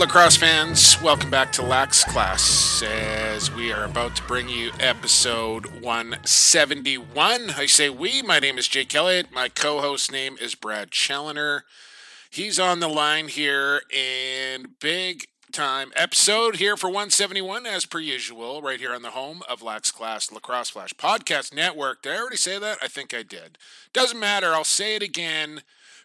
lacrosse fans? Welcome back to Lax Class as we are about to bring you episode 171. I say we, my name is Jake Elliott. My co host name is Brad Challoner. He's on the line here, and big time episode here for 171 as per usual, right here on the home of Lax Class Lacrosse Flash Podcast Network. Did I already say that? I think I did. Doesn't matter. I'll say it again.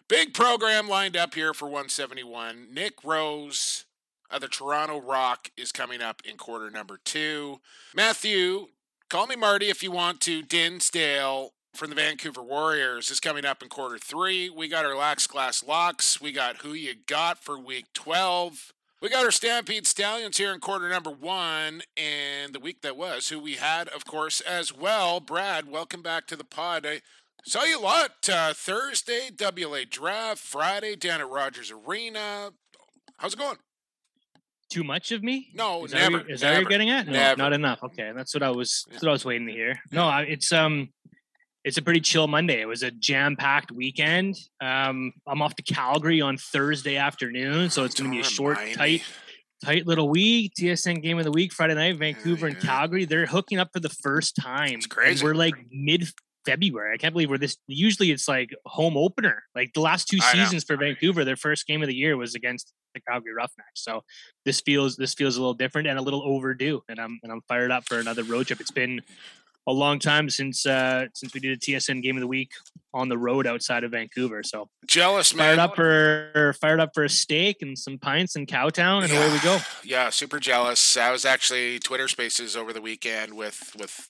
Big program lined up here for 171. Nick Rose of the Toronto Rock is coming up in quarter number two. Matthew, call me Marty if you want to. Dinsdale from the Vancouver Warriors is coming up in quarter three. We got our Lax Class Locks. We got Who You Got for week 12. We got our Stampede Stallions here in quarter number one, and the week that was, who we had, of course, as well. Brad, welcome back to the pod. I, Saw you a lot uh, Thursday, WA draft, Friday down at Rogers Arena. How's it going? Too much of me? No, Is never. that, what, is that what you're getting at? No, never. not enough. Okay, that's what I was. That's what I was waiting to hear. No, I, it's um, it's a pretty chill Monday. It was a jam-packed weekend. Um, I'm off to Calgary on Thursday afternoon, so it's going to be a short, tight, tight little week. TSN game of the week Friday night, Vancouver and yeah. Calgary. They're hooking up for the first time. It's and crazy. we're like mid February. I can't believe we're this. Usually it's like home opener. Like the last two seasons for Vancouver, their first game of the year was against the Calgary Roughnecks. So this feels this feels a little different and a little overdue. And I'm and I'm fired up for another road trip. It's been a long time since uh since we did a TSN game of the week on the road outside of Vancouver. So Jealous, fired man. up for fired up for a steak and some pints in Cowtown, and away we go. Yeah, super jealous. I was actually Twitter Spaces over the weekend with with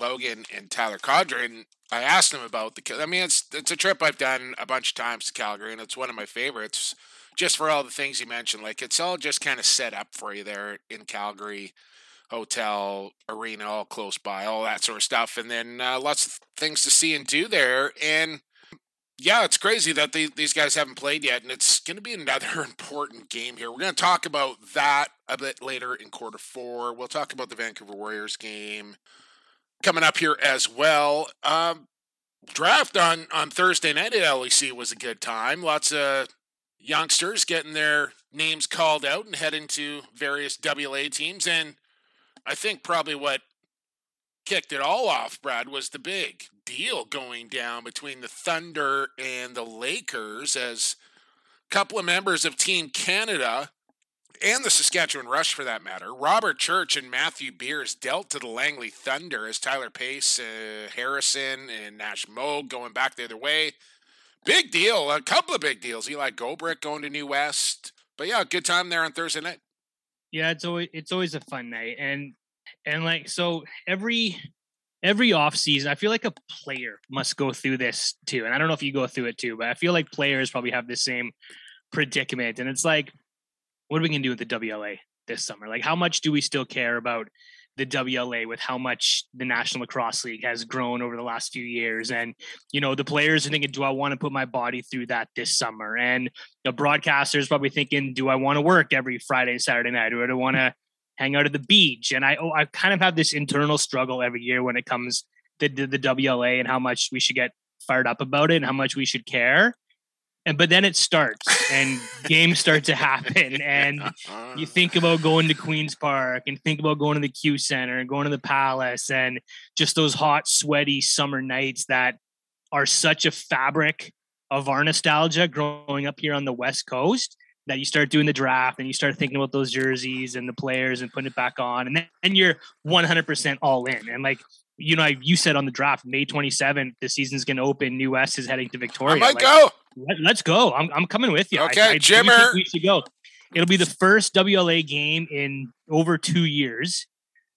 Logan and Tyler Codron. and I asked him about the. I mean, it's it's a trip I've done a bunch of times to Calgary, and it's one of my favorites. Just for all the things you mentioned, like it's all just kind of set up for you there in Calgary, hotel, arena, all close by, all that sort of stuff, and then uh, lots of things to see and do there. And yeah, it's crazy that these guys haven't played yet, and it's going to be another important game here. We're going to talk about that a bit later in quarter four. We'll talk about the Vancouver Warriors game coming up here as well. Um, draft on on Thursday night at LEC was a good time. Lots of youngsters getting their names called out and heading to various WA teams, and I think probably what kicked it all off, Brad, was the big deal going down between the Thunder and the Lakers as a couple of members of Team Canada and the Saskatchewan Rush, for that matter, Robert Church and Matthew Beers dealt to the Langley Thunder as Tyler Pace, uh, Harrison, and Nash Moog going back the other way. Big deal, a couple of big deals. Eli Gobrick going to New West. But yeah, good time there on Thursday night. Yeah, it's always it's always a fun night, and and like so every every off season, I feel like a player must go through this too. And I don't know if you go through it too, but I feel like players probably have the same predicament. And it's like, what are we gonna do with the WLA this summer? Like, how much do we still care about the WLA with how much the National Lacrosse League has grown over the last few years? And you know, the players are thinking, do I want to put my body through that this summer? And the broadcasters probably thinking, do I want to work every Friday, and Saturday night, or do I want to hang out at the beach? And I, oh, I kind of have this internal struggle every year when it comes to the, the WLA and how much we should get fired up about it and how much we should care. And but then it starts and games start to happen. And you think about going to Queens Park and think about going to the Q Center and going to the Palace and just those hot, sweaty summer nights that are such a fabric of our nostalgia growing up here on the West Coast that you start doing the draft and you start thinking about those jerseys and the players and putting it back on. And then and you're 100% all in. And like you know you said on the draft May 27th the season's going to open New West is heading to Victoria I might Like, go. let, us go. I'm, I'm coming with you. Okay, I, think Jimmer. We should go. It'll be the first WLA game in over two years.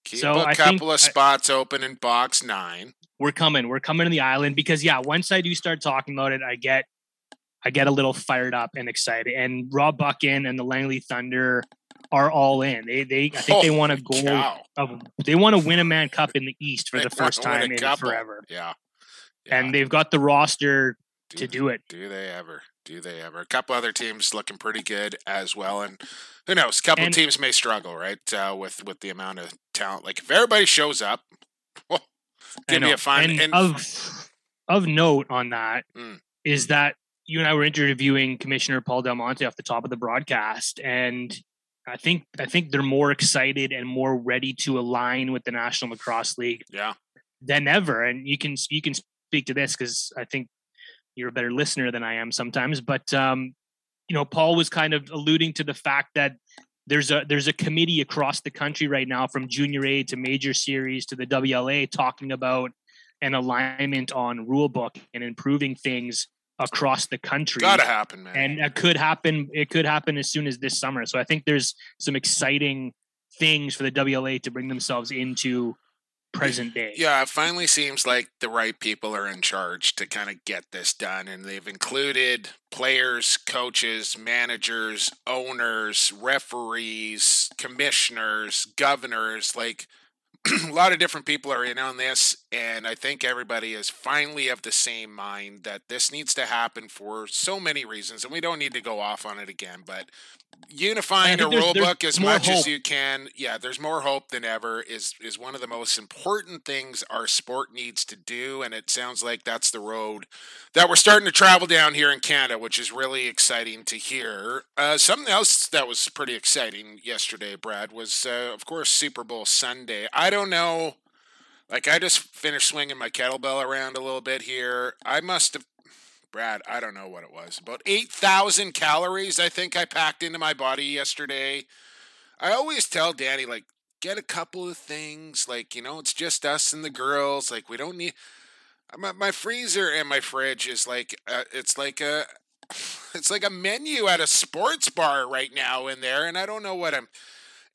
Keep So a I couple of I- spots open in box nine. We're coming. We're coming to the island because yeah, once I do start talking about it, I get I get a little fired up and excited. And Rob Buckin and the Langley Thunder are all in. They they I think they want a goal cow. of they want to win a Mann Cup in the East for They the first time in couple. forever, Yeah. and they've got the roster to they- do it. Do they ever? Do they ever? A couple other teams looking pretty good as well, and who knows? A couple And- teams may struggle, right? Uh, with with the amount of talent. Like if everybody shows up, well, give me a fine. And, And, of of note on that is Mm. that you and I were interviewing Commissioner Paul Del Monte off the top of the broadcast, and I think I think they're more excited and more ready to align with the National Lacrosse League yeah, than ever. And you can you can speak to this because I think you're a better listener than I am sometimes. But um, you know, Paul was kind of alluding to the fact that there's a there's a committee across the country right now from junior A to major series to the WLA talking about an alignment on rule book and improving things across the country gotta happen, man. and it could happen it could happen as soon as this summer so i think there's some exciting things for the wla to bring themselves into present day Yeah, it finally seems like the right people are in charge to kind of get this done. And they've included players, coaches, managers, owners, referees, commissioners, governors. Like a lot of different people are in on this. And I think everybody is finally of the same mind that this needs to happen for so many reasons. And we don't need to go off on it again. But unifying a there's- rule there's book as much as you can yeah there's more hope than ever is is one of the most important things our sport needs to do and it sounds like that's the road that we're starting to travel down here in canada which is really exciting to hear. Uh, something else that was pretty exciting yesterday brad was uh, of course super bowl sunday. I don't know like i just finished swinging my kettlebell around a little bit here. I must have Brad, I don't know what it was. About 8,000 calories, I think I packed into my body yesterday. I always tell Danny, like, get a couple of things. Like, you know, it's just us and the girls. Like, we don't need. My, my freezer and my fridge is like, uh, it's like a. It's like a menu at a sports bar right now in there, and I don't know what I'm.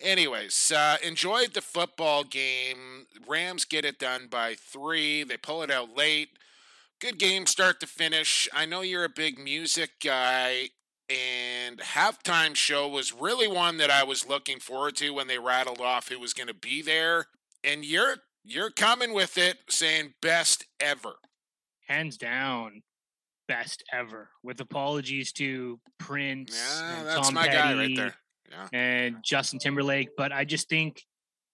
Anyways, uh, enjoyed the football game. Rams get it done by three. They pull it out late good game start to finish. I know you're a big music guy, and halftime show was really one that I was looking forward to when they rattled off who was going to be there. And you're you're coming with it, saying best ever. hands down best ever with apologies to prince Yeah, and that's Tom my guy right there. Yeah, and justin timberlake but i just think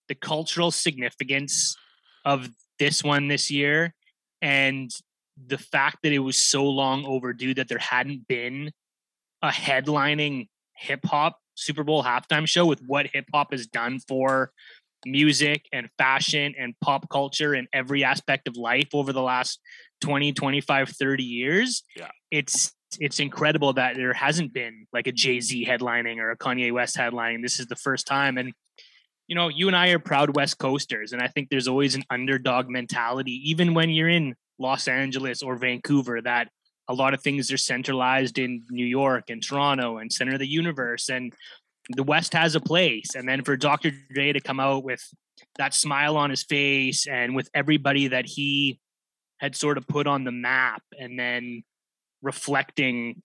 the cultural significance of this one this year and the fact that it was so long overdue that there hadn't been a headlining hip hop Super Bowl halftime show with what hip hop has done for music and fashion and pop culture and every aspect of life over the last 20 25 30 years Yeah. it's it's incredible that there hasn't been like a Jay-Z headlining or a Kanye West headlining this is the first time and you know you and I are proud west coasters and I think there's always an underdog mentality even when you're in Los Angeles or Vancouver that a lot of things are centralized in New York and Toronto and center of the universe and the West has a place. And then for Dr. Dre to come out with that smile on his face and with everybody that he had sort of put on the map and then reflecting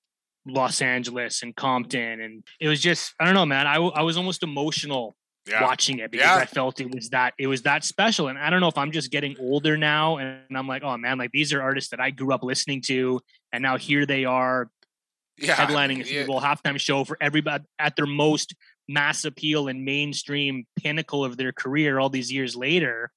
Los Angeles and Compton. And it was just, I don't know, man, I, w- I was almost emotional yeah, watching it because Yeah. I felt it was that it was that special. And I don't know if I'm just getting older now and I'm like, oh man, like these are artists that I grew up listening to, and now here they are yeah. headlining a Super. Bowl halftime show for everybody at their most mass appeal and mainstream pinnacle of their career all these years later.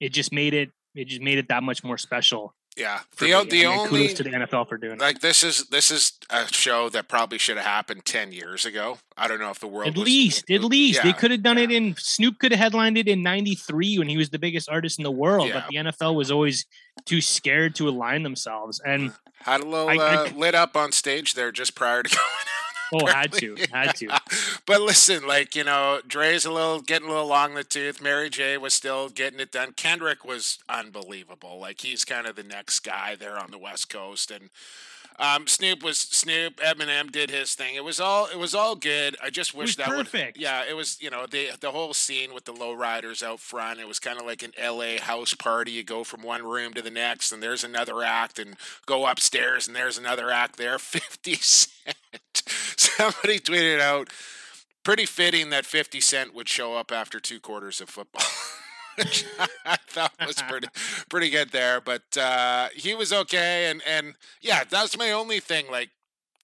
It just made it it just made it that much more special. Yeah, the me. the I mean, only kudos to the NFL for doing it. like this is this is a show that probably should have happened ten years ago. I don't know if the world At was- least, at least they could have done it in Snoop could have headlined it in '93 when he was the biggest artist in the world, Yeah. but the NFL was always too scared to align themselves. And had a little I- I uh, c- lit up on stage there just prior to going oh, had to, had to. but listen, like you know, Dre's a little getting a little long in the tooth. Mary J was still getting it done. Kendrick was unbelievable. Like he's kind of the next guy there on the West Coast, and um, Snoop was Snoop. Eminem did his thing. It was all it was all good. I just wish that would perfect. yeah. It was you know the the whole scene with the lowriders out front. It was kind of like an L.A. house party. You go from one room to the next, and there's another act, and go upstairs, and there's another act there. Fifty Cent. Somebody tweeted out pretty fitting that 50 Cent would show up after two quarters of football. Which I thought was pretty pretty good there, but uh, he was okay, and and yeah, that's my only thing. Like,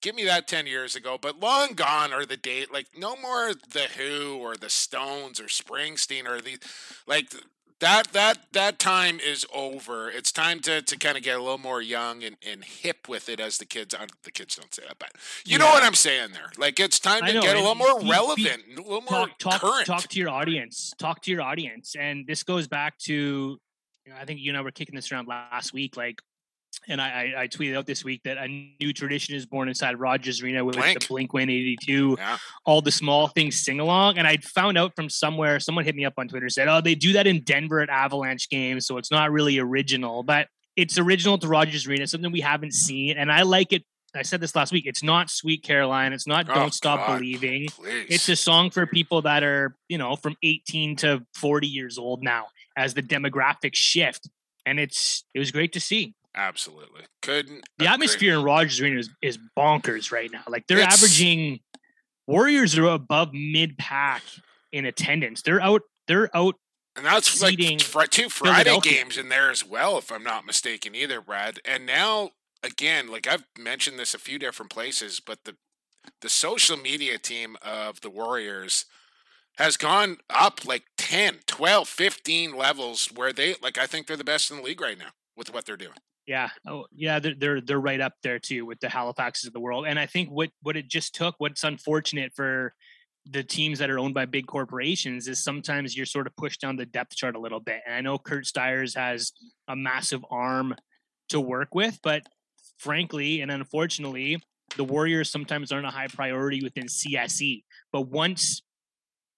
give me that ten years ago, but long gone are the date. Like, no more the Who or the Stones or Springsteen or the like that that that time is over. It's time to to kind of get a little more young and, and hip with it, as the kids. The kids don't say that, but you yeah. know what I'm saying there. Like it's time to know, get a little more be, relevant, be, a little more talk, talk, current. Talk to your audience. Talk to your audience, and this goes back to. You know, I think you and I were kicking this around last week. Like and I, I, tweeted out this week that a new tradition is born inside Rogers Arena with Blank. the Blink 182, yeah. all the small things sing along. And I found out from somewhere, someone hit me up on Twitter, said, Oh, they do that in Denver at Avalanche games. So it's not really original, but it's original to Rogers Arena, something we haven't seen. And I like it. I said this last week. It's not Sweet Caroline. It's not oh, Don't Stop God, Believing. Please. It's a song for people that are, you know, from 18 to 40 years old now as the demographics shift. And it's it was great to see. Absolutely. Couldn't. The atmosphere in Rogers Arena is, is bonkers right now. Like they're it's, averaging Warriors are above mid pack in attendance. They're out. They're out. And that's like two Friday games in there as well, if I'm not mistaken, either, Brad. And now again, like I've mentioned this a few different places, but the the social media team of the Warriors has gone up like 10, 12, 15 levels where they like I think they're the best in the league right now with what they're doing. Yeah. Oh, yeah. They're, they're they're right up there too with the Halifaxes of the world. And I think what what it just took, what's unfortunate for the teams that are owned by big corporations is sometimes you're sort of pushed down the depth chart a little bit. And I know Curt Styres has a massive arm to work with, but frankly and unfortunately, the Warriors sometimes aren't a high priority within CSE. But once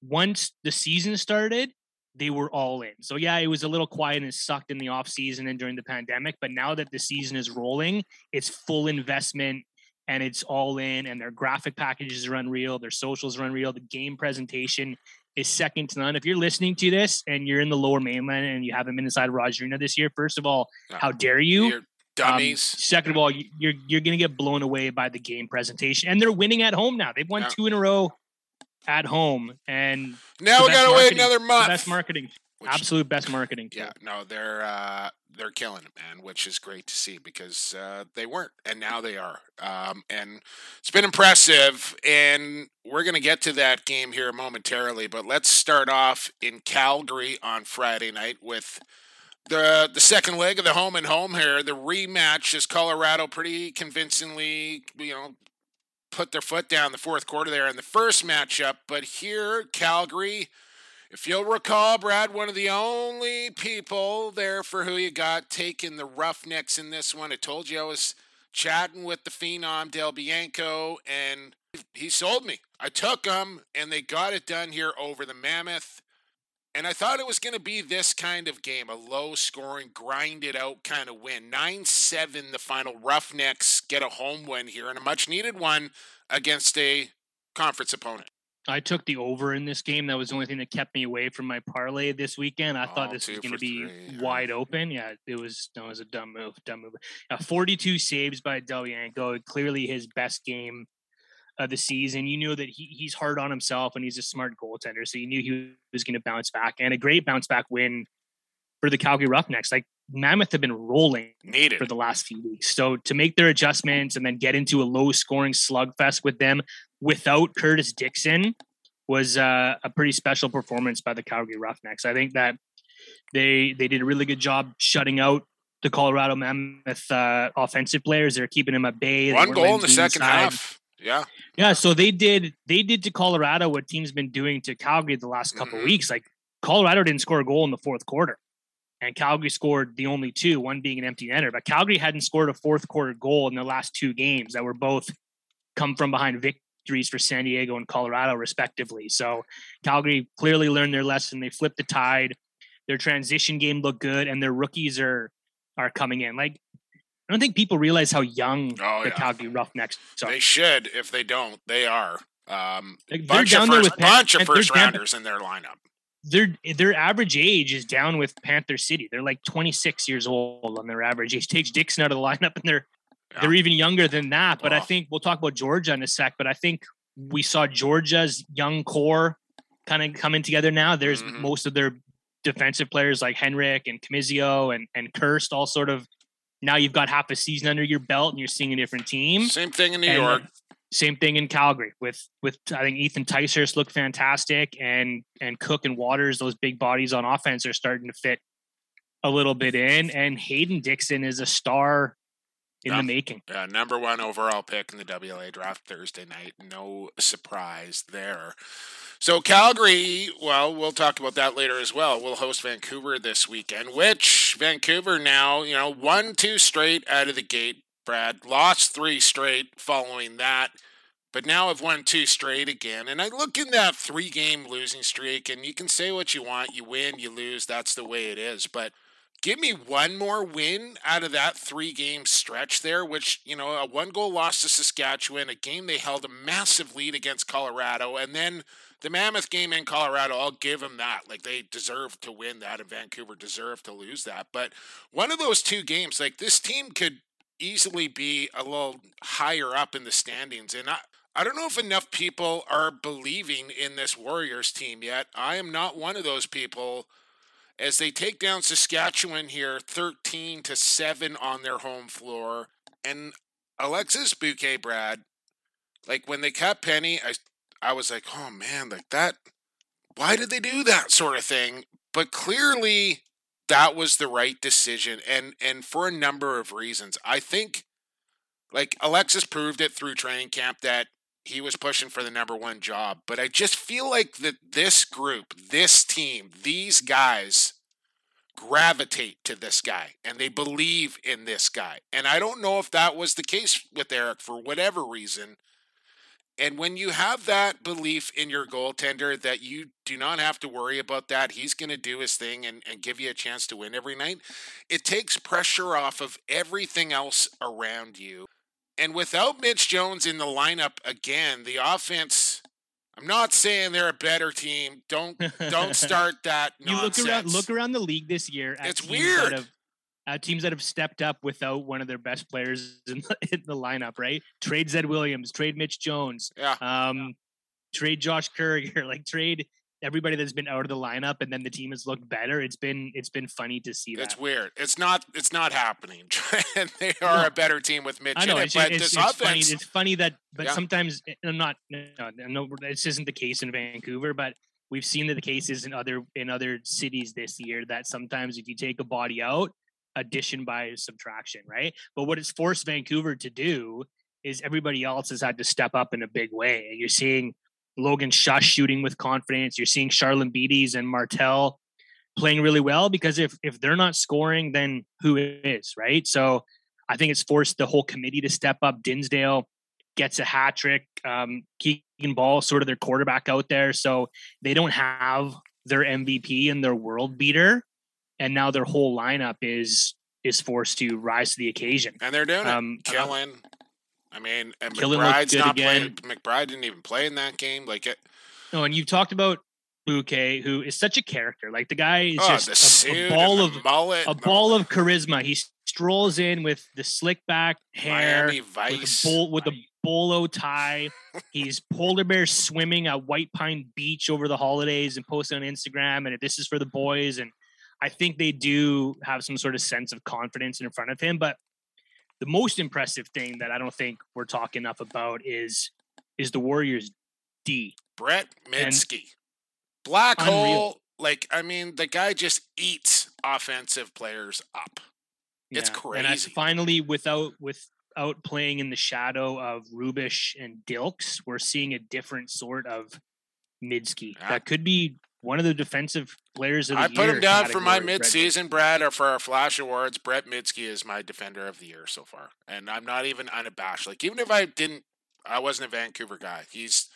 once the season started, they were all in. So yeah, it was a little quiet and sucked in the off season and during the pandemic, but now that the season is rolling, it's full investment and it's all in and their graphic packages are unreal, their socials are unreal, the game presentation is second to none. If you're listening to this and you're in the lower mainland and you haven't been inside Rogers Arena this year, first of all, how dare you? You're dummies. Um, second of all, you're you're going to get blown away by the game presentation and they're winning at home now. They've won two in a row at home, and now we gotta wait another month. Best marketing, which, absolute best marketing. Yeah, no, they're uh, they're killing it, man, which is great to see because uh, they weren't, and now they are, um, and it's been impressive. And we're gonna get to that game here momentarily, but let's start off in Calgary on Friday night with the the second leg of the home and home here. The rematch is Colorado pretty convincingly, you know, put their foot down the fourth quarter there in the first matchup. But here, Calgary, if you'll recall, Brad, one of the only people there for who you got taking the Roughnecks in this one. I told you I was chatting with the phenom Del Bianco, and he sold me. I took them, and they got it done here over the Mammoth. And I thought it was going to be this kind of game, a low scoring, grinded out kind of win. 9 7, the final Roughnecks get a home win here and a much needed one against a conference opponent. I took the over in this game. That was the only thing that kept me away from my parlay this weekend. I oh, thought this was going to be three, wide open. Yeah, it was. No, it was a dumb move. Dumb move. Uh, Forty-two saves by Del Bianco. Clearly his best game of the season. You knew that he, he's hard on himself and he's a smart goaltender. So you knew he was going to bounce back and a great bounce back win for the Calgary Roughnecks. Like Mammoth have been rolling Needed. for the last few weeks. So to make their adjustments and then get into a low scoring slugfest with them without Curtis Dickson was uh, a pretty special performance by the Calgary Roughnecks. I think that they they did a really good job shutting out the Colorado Mammoth uh, offensive players. They're keeping them at bay. One goal in the second inside. half. Yeah. Yeah. So they did they did to Colorado what teams been doing to Calgary the last couple mm-hmm. weeks. Like Colorado didn't score a goal in the fourth quarter. And Calgary scored the only two, one being an empty netter. But Calgary hadn't scored a fourth quarter goal in the last two games that were both come from behind victories for San Diego and Colorado, respectively. So Calgary clearly learned their lesson. They flipped the tide. Their transition game looked good, and their rookies are are coming in. Like I don't think people realize how young oh, the yeah. Calgary Roughnecks are. They should. If they don't, they are. Um, like bunch of first, bunch of first rounders in their lineup. Their their average age is down with Panther City. They're like 26 years old on their average age. Takes Dickson out of the lineup, and they're yeah. they're even younger than that. But I think we'll talk about Georgia in a sec. But I think we saw Georgia's young core kind of coming together now. There's Mhm. most of their defensive players like Henrik and Camizio and and Kirst all sort of now you've got half a season under your belt and you're seeing a different team. Same thing in New And, York. Same thing in Calgary with with I think Ethan Ticehurst looked fantastic and and Cook and Waters, those big bodies on offense are starting to fit a little bit in. And Hayden Dixon is a star in the making. Uh, number one overall pick in the WLA draft Thursday night. No surprise there. So Calgary, well, we'll talk about that later as well. We'll host Vancouver this weekend, which Vancouver now, you know, one, two straight out of the gate. Brad lost three straight following that, but now have won two straight again. And I look in that three game losing streak, and you can say what you want. You win, you lose. That's the way it is. But give me one more win out of that three game stretch there, which, you know, a one goal loss to Saskatchewan, a game they held a massive lead against Colorado, and then the Mammoth game in Colorado, I'll give them that. Like they deserve to win that, and Vancouver deserved to lose that. But one of those two games, like this team could easily be a little higher up in the standings. And I, I don't know if enough people are believing in this Warriors team yet. I am not one of those people as they take down Saskatchewan here 13 to 7 on their home floor and Alexis Buque Brad like when they cut Penney I I was like oh man like that why did they do that sort of thing but clearly that was the right decision and and for a number of reasons I think like Alexis proved it through training camp that he was pushing for the number one job. But I just feel like that this group, this team, these guys gravitate to this guy and they believe in this guy. And I don't know if that was the case with Eric for whatever reason. And when you have that belief in your goaltender that you do not have to worry about that, he's going to do his thing and, and give you a chance to win every night, it takes pressure off of everything else around you. And without Mitch Jones in the lineup again, the offense. I'm not saying they're a better team. Don't don't start that you nonsense. look around look around the league this year at It's weird. that have at teams that have stepped up without one of their best players in the, in the lineup, right? Trade Zed Williams, trade Mitch Jones, Yeah, um, trade Josh Currier, like trade everybody that's been out of the lineup, and then the team has looked better. It's been it's been funny to see that. it's weird. It's not it's not happening. and they are No. a better team with Mitch I know in it. it's, But it's, this it's funny. It's funny that, but Yeah. sometimes eh, I'm not. No, no, this isn't the case in Vancouver, but we've seen that the cases in other in other cities this year that sometimes if you take a body out, addition by subtraction, right? But what it's forced Vancouver to do is everybody else has had to step up in a big way. You're seeing Logan Schuss shooting with confidence. You're seeing Charlotte Beatties and Martel playing really well because if if they're not scoring, then who is, right? So I think it's forced the whole committee to step up. Dinsdale gets a hat trick. Um, Keegan Bal, sort of their quarterback out there. So they don't have their MVP and their world beater. And now their whole lineup is is forced to rise to the occasion. and they're doing Um, it. Killing. I mean, and Killen McBride's not again. playing. McBride didn't even play in that game. Like it. No, and you've talked about Buque, who is such a character. Like the guy is Oh, just a- a, ball of mullet, a ball of charisma. He strolls in with the slick back hair, with a bowl with a bolo tie. He's polar bear swimming at White Pine Beach over the holidays and posting on Instagram. And this is for the boys. And I think they do have some sort of sense of confidence in front of him. But the most impressive thing that I don't think we're talking enough about is is the Warriors D. Brett Mydske. Black Unreal. hole. Like, I mean, the guy just eats offensive players up. It's crazy. And I finally, without without playing in the shadow of Rubisch and Dilks, we're seeing a different sort of Mydske. Yeah. That could be one of the defensive players of the I year. put him down for my mid-season, Brad, or for our Flash Awards. Brett Mydske is my defender of the year so far, and I'm not even unabashed. Like, even if I didn't, I wasn't a Vancouver guy. He's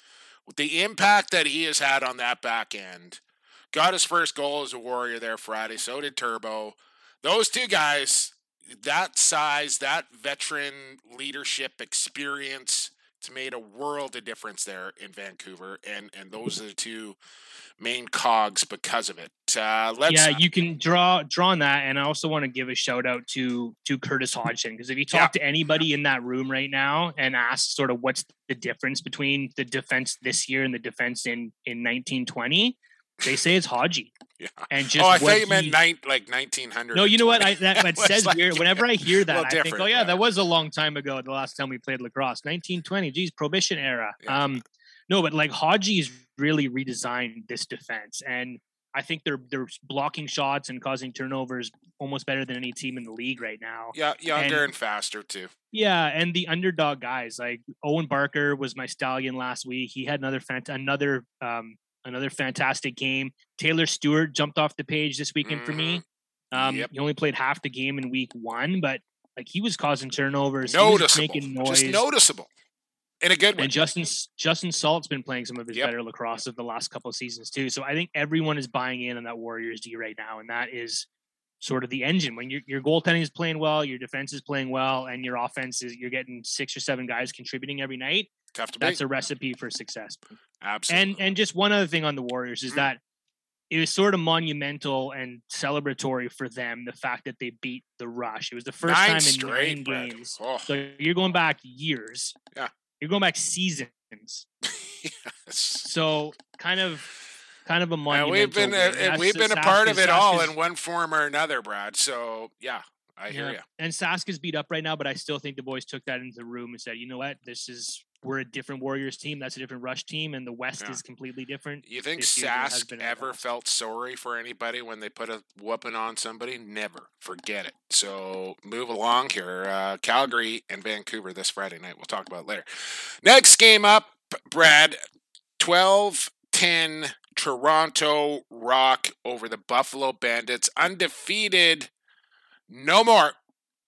with the impact that he has had on that back end. Got his first goal as a Warrior there Friday. So did Turbo. Those two guys, that size, that veteran leadership experience. It's made a world of difference there in Vancouver, and and those are the two main cogs because of it. Uh, let's yeah, you can draw draw on that, and I also want to give a shout out to to Curtis Hodgson because if you talk yeah. to anybody in that room right now and ask sort of what's the difference between the defense this year and the defense in in 1920, they say it's Hodgie. Yeah. And just oh, I thought you meant nine, like 1900. No, you know what? I, that, that says like, weird. Whenever I hear that, I think, oh yeah, yeah, that was a long time ago. The last time we played lacrosse, 1920. Geez, prohibition era. Yeah. Um, no, but like Hodgie's really redesigned this defense, and I think they're they're blocking shots and causing turnovers almost better than any team in the league right now. Yeah, younger and, and, faster too. Yeah, and the underdog guys like Owen Barker was my stallion last week. He had another fant- another um, another fantastic game. Taylor Stewart jumped off the page this weekend mm, for me. Mm-hmm. Um, yep. He only played half the game in week one, but like he was causing turnovers, noticeable, making noise, just noticeable in a good way. And Justin Justin Salt's been playing some of his yep. better lacrosse of the last couple of seasons too. So I think everyone is buying in on that Warriors D right now, and that is sort of the engine. When your your goaltending is playing well, your defense is playing well, and your offense is you're getting six or seven guys contributing every night. Tough to That's a recipe for success. Absolutely. And and just one other thing on the Warriors is mm-hmm. that it was sort of monumental and celebratory for them the fact that they beat the Rush. It was the first nine time in straight, nine games. Oh. So you're going back years. Yeah. You're going back seasons. yes. So kind of kind of a monumental. And we've been a, we've been a part of it all in one form or another, Brad. So yeah, I hear yeah. you. And Sask is beat up right now, but I still think the boys took that into the room and said, you know what, this is we're a different Warriors team. That's a different Rush team, and the West yeah. is completely different. You think Sask ever felt sorry for anybody when they put a whooping on somebody? Never. Forget it. So move along here. Uh, Calgary and Vancouver this Friday night. We'll talk about later. Next game up, Brad. 12 10 Toronto Rock over the Buffalo Bandits. Undefeated. No more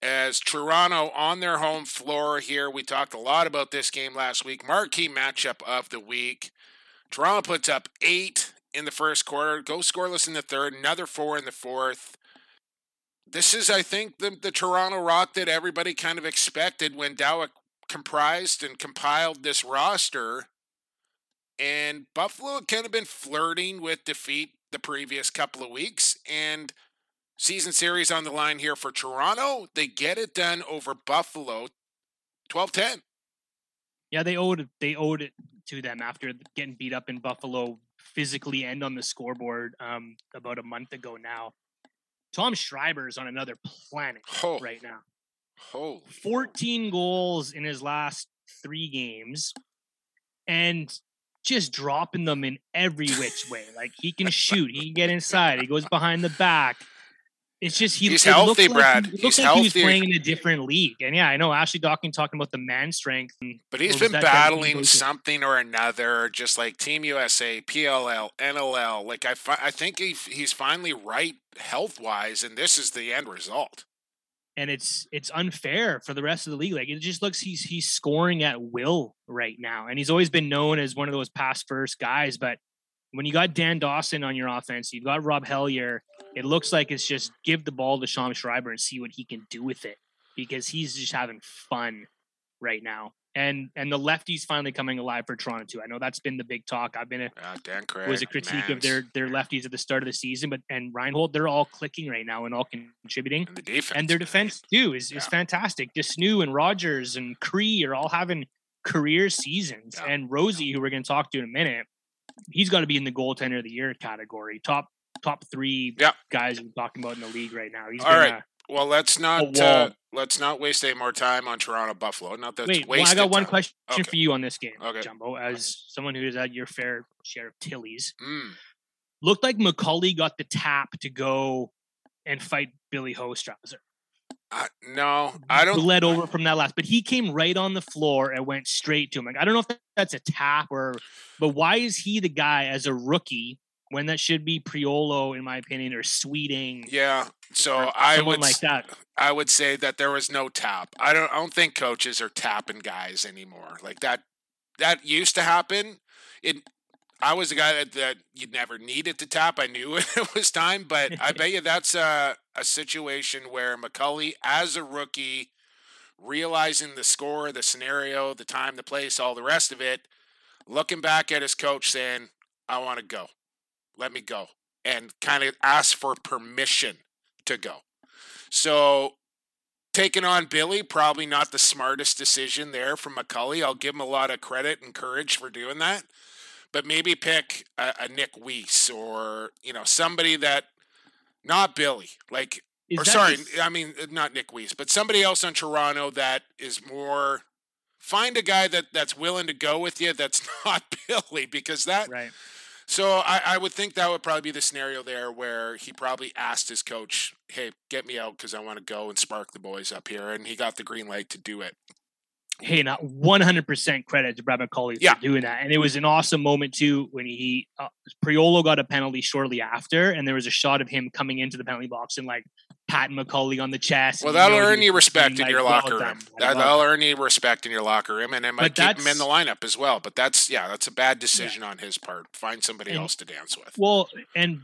as Toronto on their home floor here. We talked a lot about this game last week. Marquee matchup of the week. Toronto puts up eight in the first quarter, go scoreless in the third, another four in the fourth. This is, I think, the, the Toronto Rock that everybody kind of expected when Dawick comprised and compiled this roster. And Buffalo had kind of been flirting with defeat the previous couple of weeks. And Season series on the line here for Toronto. They get it done over Buffalo 12-10. Yeah, they owed they owed it to them after getting beat up in Buffalo physically and on the scoreboard um, about a month ago now. Tom Schreiber is on another planet oh. right now. Oh. 14 goals in his last three games and just dropping them in every which way. Like he can shoot, he can get inside, he goes behind the back. It's just he, he's healthy, Brad. Like, he, he's like healthy. he was playing in a different league, and yeah, I know Ashley Dawkins talking about the man strength. but he's been battling something or another, just like Team USA, PLL, NLL. Like I, fi- I think he, he's finally right health wise, and this is the end result. And it's it's unfair for the rest of the league. Like it just looks he's he's scoring at will right now, and he's always been known as one of those pass first guys, but when you got Dan Dawson on your offense, you've got Rob Hellyer. It looks like it's just give the ball to Sean Schreiber and see what he can do with it because he's just having fun right now. And and the lefties finally coming alive for Toronto too. I know that's been the big talk. I've been a uh, Dan Craig, was a critique of their their lefties at the start of the season, but and Reinhold, they're all clicking right now and all contributing. And, the defense, and their defense too is, yeah. is fantastic. de Snoo and Rogers and Kri are all having career seasons. Yeah. And Rosie, who we're going to talk to in a minute, he's got to be in the goaltender of the year category. Top top three yep. guys we're talking about in the league right now. He's all right. well, let's not uh, let's not waste any more time on Toronto Buffalo. Not that wait. Well, I got one time. question okay. for you on this game, okay. Jumbo. As someone who has had your fair share of Tillies, mm. looked like McCauley got the tap to go and fight Billy Hostrawser. Uh, no, I don't. Led over from that last, but he came right on the floor and went straight to him. Like I don't know if that's a tap or, but why is he the guy as a rookie when that should be Priolo, in my opinion, or Sweeting? Yeah. So I would like that. I would say that there was no tap. I don't. I don't think coaches are tapping guys anymore. Like that. That used to happen. It I was a guy that, that you never needed to tap. I knew it was time, but I bet you that's a, a situation where McCully, as a rookie, realizing the score, the scenario, the time, the place, all the rest of it, looking back at his coach saying, I want to go. Let me go. And kind of ask for permission to go. So taking on Billy, probably not the smartest decision there from McCully. I'll give him a lot of credit and courage for doing that. But maybe pick a, a Nick Weiss or, you know, somebody that not Billy. Like Is or sorry, his- I mean uh, not Nick Weiss, but somebody else on Toronto that is more. Find a guy that that's willing to go with you. That's not Billy because that. right. So I, I would think that would probably be the scenario there where he probably asked his coach, "Hey, get me out because I want to go and spark the boys up here," and he got the green light to do it. hey, not 100% credit to Brad McCauley Yeah. for doing that. And it was an awesome moment, too, when he, uh, Priolo got a penalty shortly after, and there was a shot of him coming into the penalty box and like patting McCauley on the chest. Well, that'll know, earn you respect in your locker "Well room. done." That'll earn you respect in your locker room, and it might But keep him in the lineup as well. But that's yeah, that's a bad decision on his part. Find somebody And- else to dance with. Well, and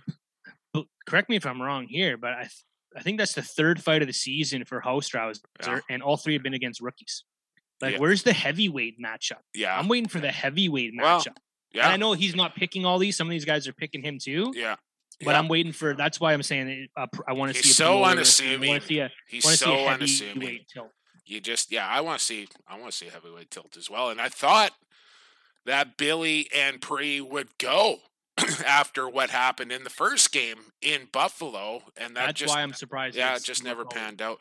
correct me if I'm wrong here, but I th- I think that's the third fight of the season for Hostrawser, Yeah. and all three have been against rookies. Like, Yeah. where's the heavyweight matchup? Yeah, I'm waiting for the heavyweight Well, matchup. And yeah, I know he's not picking all these. Some of these guys are picking him too. yeah. But yeah. I'm waiting for. That's why I'm saying it, uh, I want to see. a so unassuming. I want to see a. He's want to see so a unassuming. tilt. You just yeah, I want to see I want to see a heavyweight tilt as well. And I thought that Billy and Pre would go after what happened in the first game in Buffalo, and that That's just why I'm surprised. yeah, it just never panned out.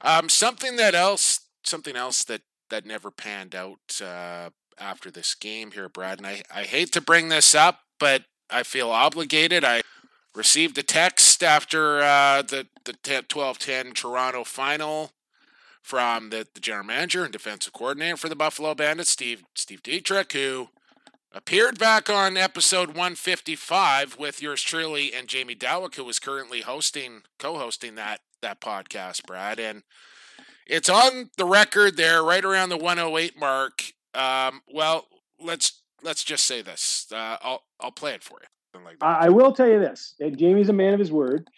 Um, something that else, something else that that never panned out uh, after this game here, Brad. And I I hate to bring this up, but I feel obligated. I received a text after uh, the the 12-10 Toronto final from the, the general manager and defensive coordinator for the Buffalo Bandits, Steve Steve Dietrich, who appeared back on episode 155 with yours truly and Jamie Dawick, who was currently hosting, co-hosting that that podcast, Brad, and it's on the record there, right around the 108 mark. Um, well, let's let's just say this. Uh, I'll I'll play it for you. Like that. I I will tell you this: and Jamie's a man of his word.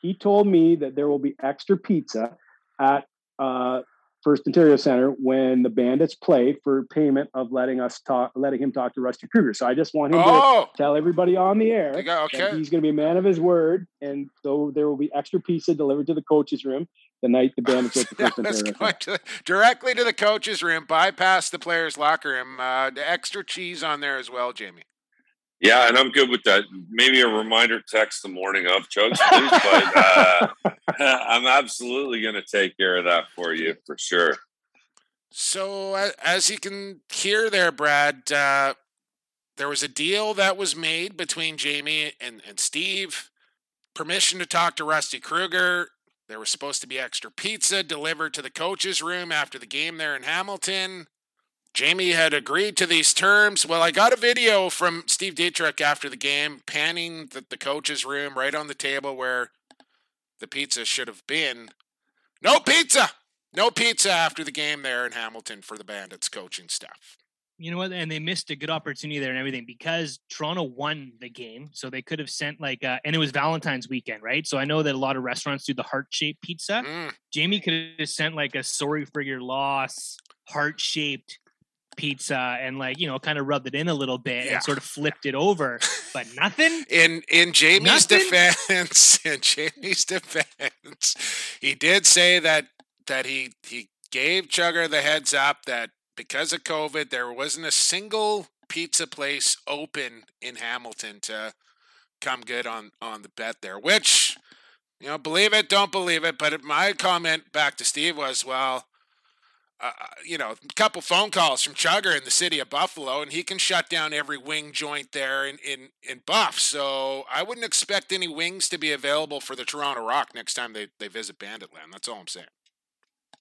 He told me that there will be extra pizza at uh, First Ontario Center when the Bandits play for payment of letting us talk, letting him talk to Rusty Kruger. So I just want him oh, to tell everybody on the air got- that he's going to be a man of his word, and so there will be extra pizza delivered to the coaches' room the night the Bandits at the First Ontario Center. directly to the coaches' room, bypass the players' locker room. Uh, the extra cheese on there as well, Jamie. Yeah, and I'm good with that. Maybe a reminder text the morning of Chugs, please. but uh, I'm absolutely going to take care of that for you for sure. So, as you can hear there, Brad, uh, there was a deal that was made between Jamie and, and Steve. Permission to talk to Rusty Kruger. There was supposed to be extra pizza delivered to the coach's room after the game there in Hamilton. Jamie had agreed to these terms. Well, I got a video from Steve Dietrich after the game, panning the, the coach's room right on the table where the pizza should have been. No pizza! No pizza after the game there in Hamilton for the Bandits coaching staff. You know what? And they missed a good opportunity there and everything because Toronto won the game. So they could have sent like, uh, and it was Valentine's weekend, right? So I know that a lot of restaurants do the heart shaped pizza. Mm, Jamie could have sent like a sorry for your loss, heart shaped pizza and like, you know, kind of rubbed it in a little bit Yeah. and sort of flipped it over, but nothing. In in Jamie's Nothing? defense, in Jamie's defense, he did say that that he he gave Chugger the heads up that because of COVID, there wasn't a single pizza place open in Hamilton to come good on on the bet there. Which, you know, believe it, don't believe it. But my comment back to Steve was, well. Uh, you know, a couple phone calls from Chugger in the city of Buffalo, and he can shut down every wing joint there in, in, in Buff. So I wouldn't expect any wings to be available for the Toronto Rock next time they, they visit Banditland. That's all I'm saying.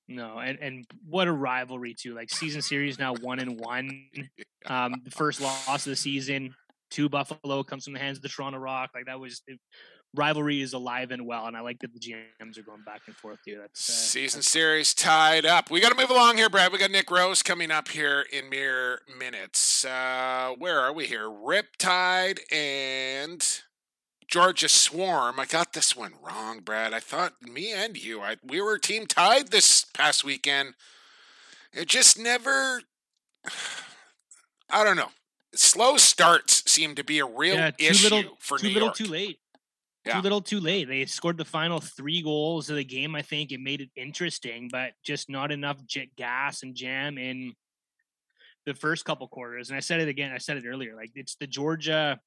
No, and and what a rivalry too. Like season series now one and one. Um, the first loss of the season to Buffalo comes from the hands of the Toronto Rock. Like that was rivalry is alive and well, and I like that the GMs are going back and forth too. That's uh, Season that's- series tied up. We got to move along here, Brad. We got Nick Rose coming up here in mere minutes. Uh, where are we here? Riptide and Georgia Swarm. I got this one wrong, Brad. I thought me and you, I, we were team tied this past weekend. it just never. I don't know. Slow starts seem to be a real Yeah, too issue little, for too New little, York. too late. Yeah. Too little, too late. They scored the final three goals of the game. I think it made it interesting, but just not enough j- gas and jam in the first couple quarters. And I said it again. I said it earlier. Like it's the Georgia,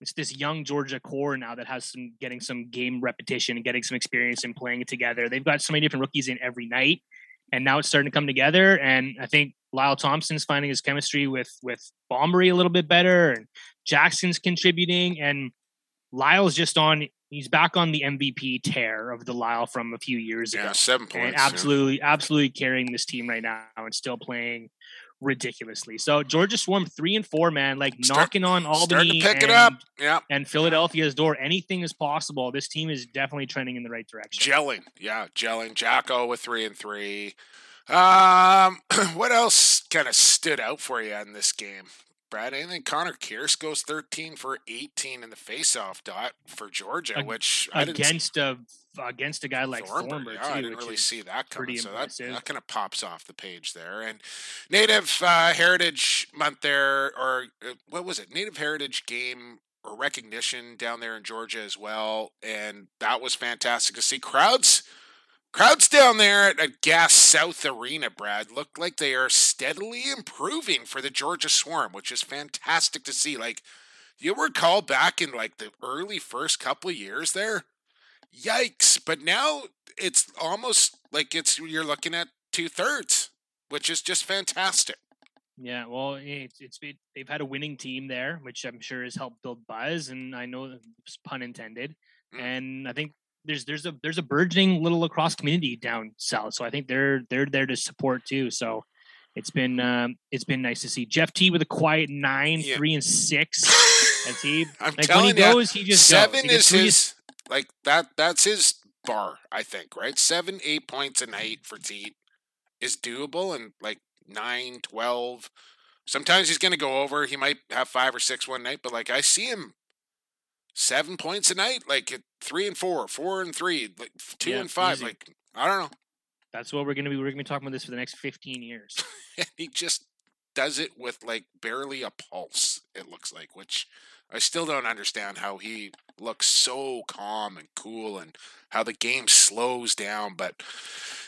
it's this young Georgia core now that has some getting some game repetition and getting some experience and playing it together. They've got so many different rookies in every night, and now it's starting to come together. And I think Lyle Thompson's finding his chemistry with with Bomberry a little bit better, and Jackson's contributing, and Lyle's just on. He's back on the MVP tear of the Lyle from a few years ago Yeah, seven points. and yeah. absolutely, absolutely carrying this team right now and still playing ridiculously. So Georgia Swarm three and four, man, like Start- knocking on Albany to pick and, it up. Yeah, and Philadelphia's door. Anything is possible. This team is definitely trending in the right direction. gelling. Yeah, gelling. Jacko with three and three. Um, what else kind of stood out for you in this game? Brad, anything? Connor Kierce goes 13 for 18 in the faceoff dot for Georgia, Ag- which against a against a guy like Thornburg, yeah, I didn't really see that coming. So that, that kind of pops off the page there. And Native uh, Heritage Month there, or uh, what was it? Native Heritage Game or recognition down there in Georgia as well, and that was fantastic to see. Crowds, crowds down there at, at Gas South Arena, Brad, look like they are steadily improving for the Georgia Swarm, which is fantastic to see. Like you recall back in like the early first couple of years there yikes but now it's almost like it's you're looking at two thirds which is just fantastic Yeah, well, it's it's they've had a winning team there, which I'm sure has helped build buzz, and I know it's pun intended. Mm. And I think there's there's a there's a burgeoning little lacrosse community down south, so I think they're they're there to support too. So it's been um, it's been nice to see Jeff Teat with a quiet nine, Yeah. three and six. As he i'm like when he telling you goes, he just goes. seven He is three his like that that's his bar i think right seven eight points a night for Teat is doable and like nine, twelve. sometimes he's going to go over he might have five or six one night but like i see him seven points a night like three and four four and three like two Yeah, and five easy. like i don't know That's what we're gonna be. We're gonna be talking about this for the next 15 years. and he just does it with like barely a pulse it looks like which i still don't understand how he looks so calm and cool and how the game slows down but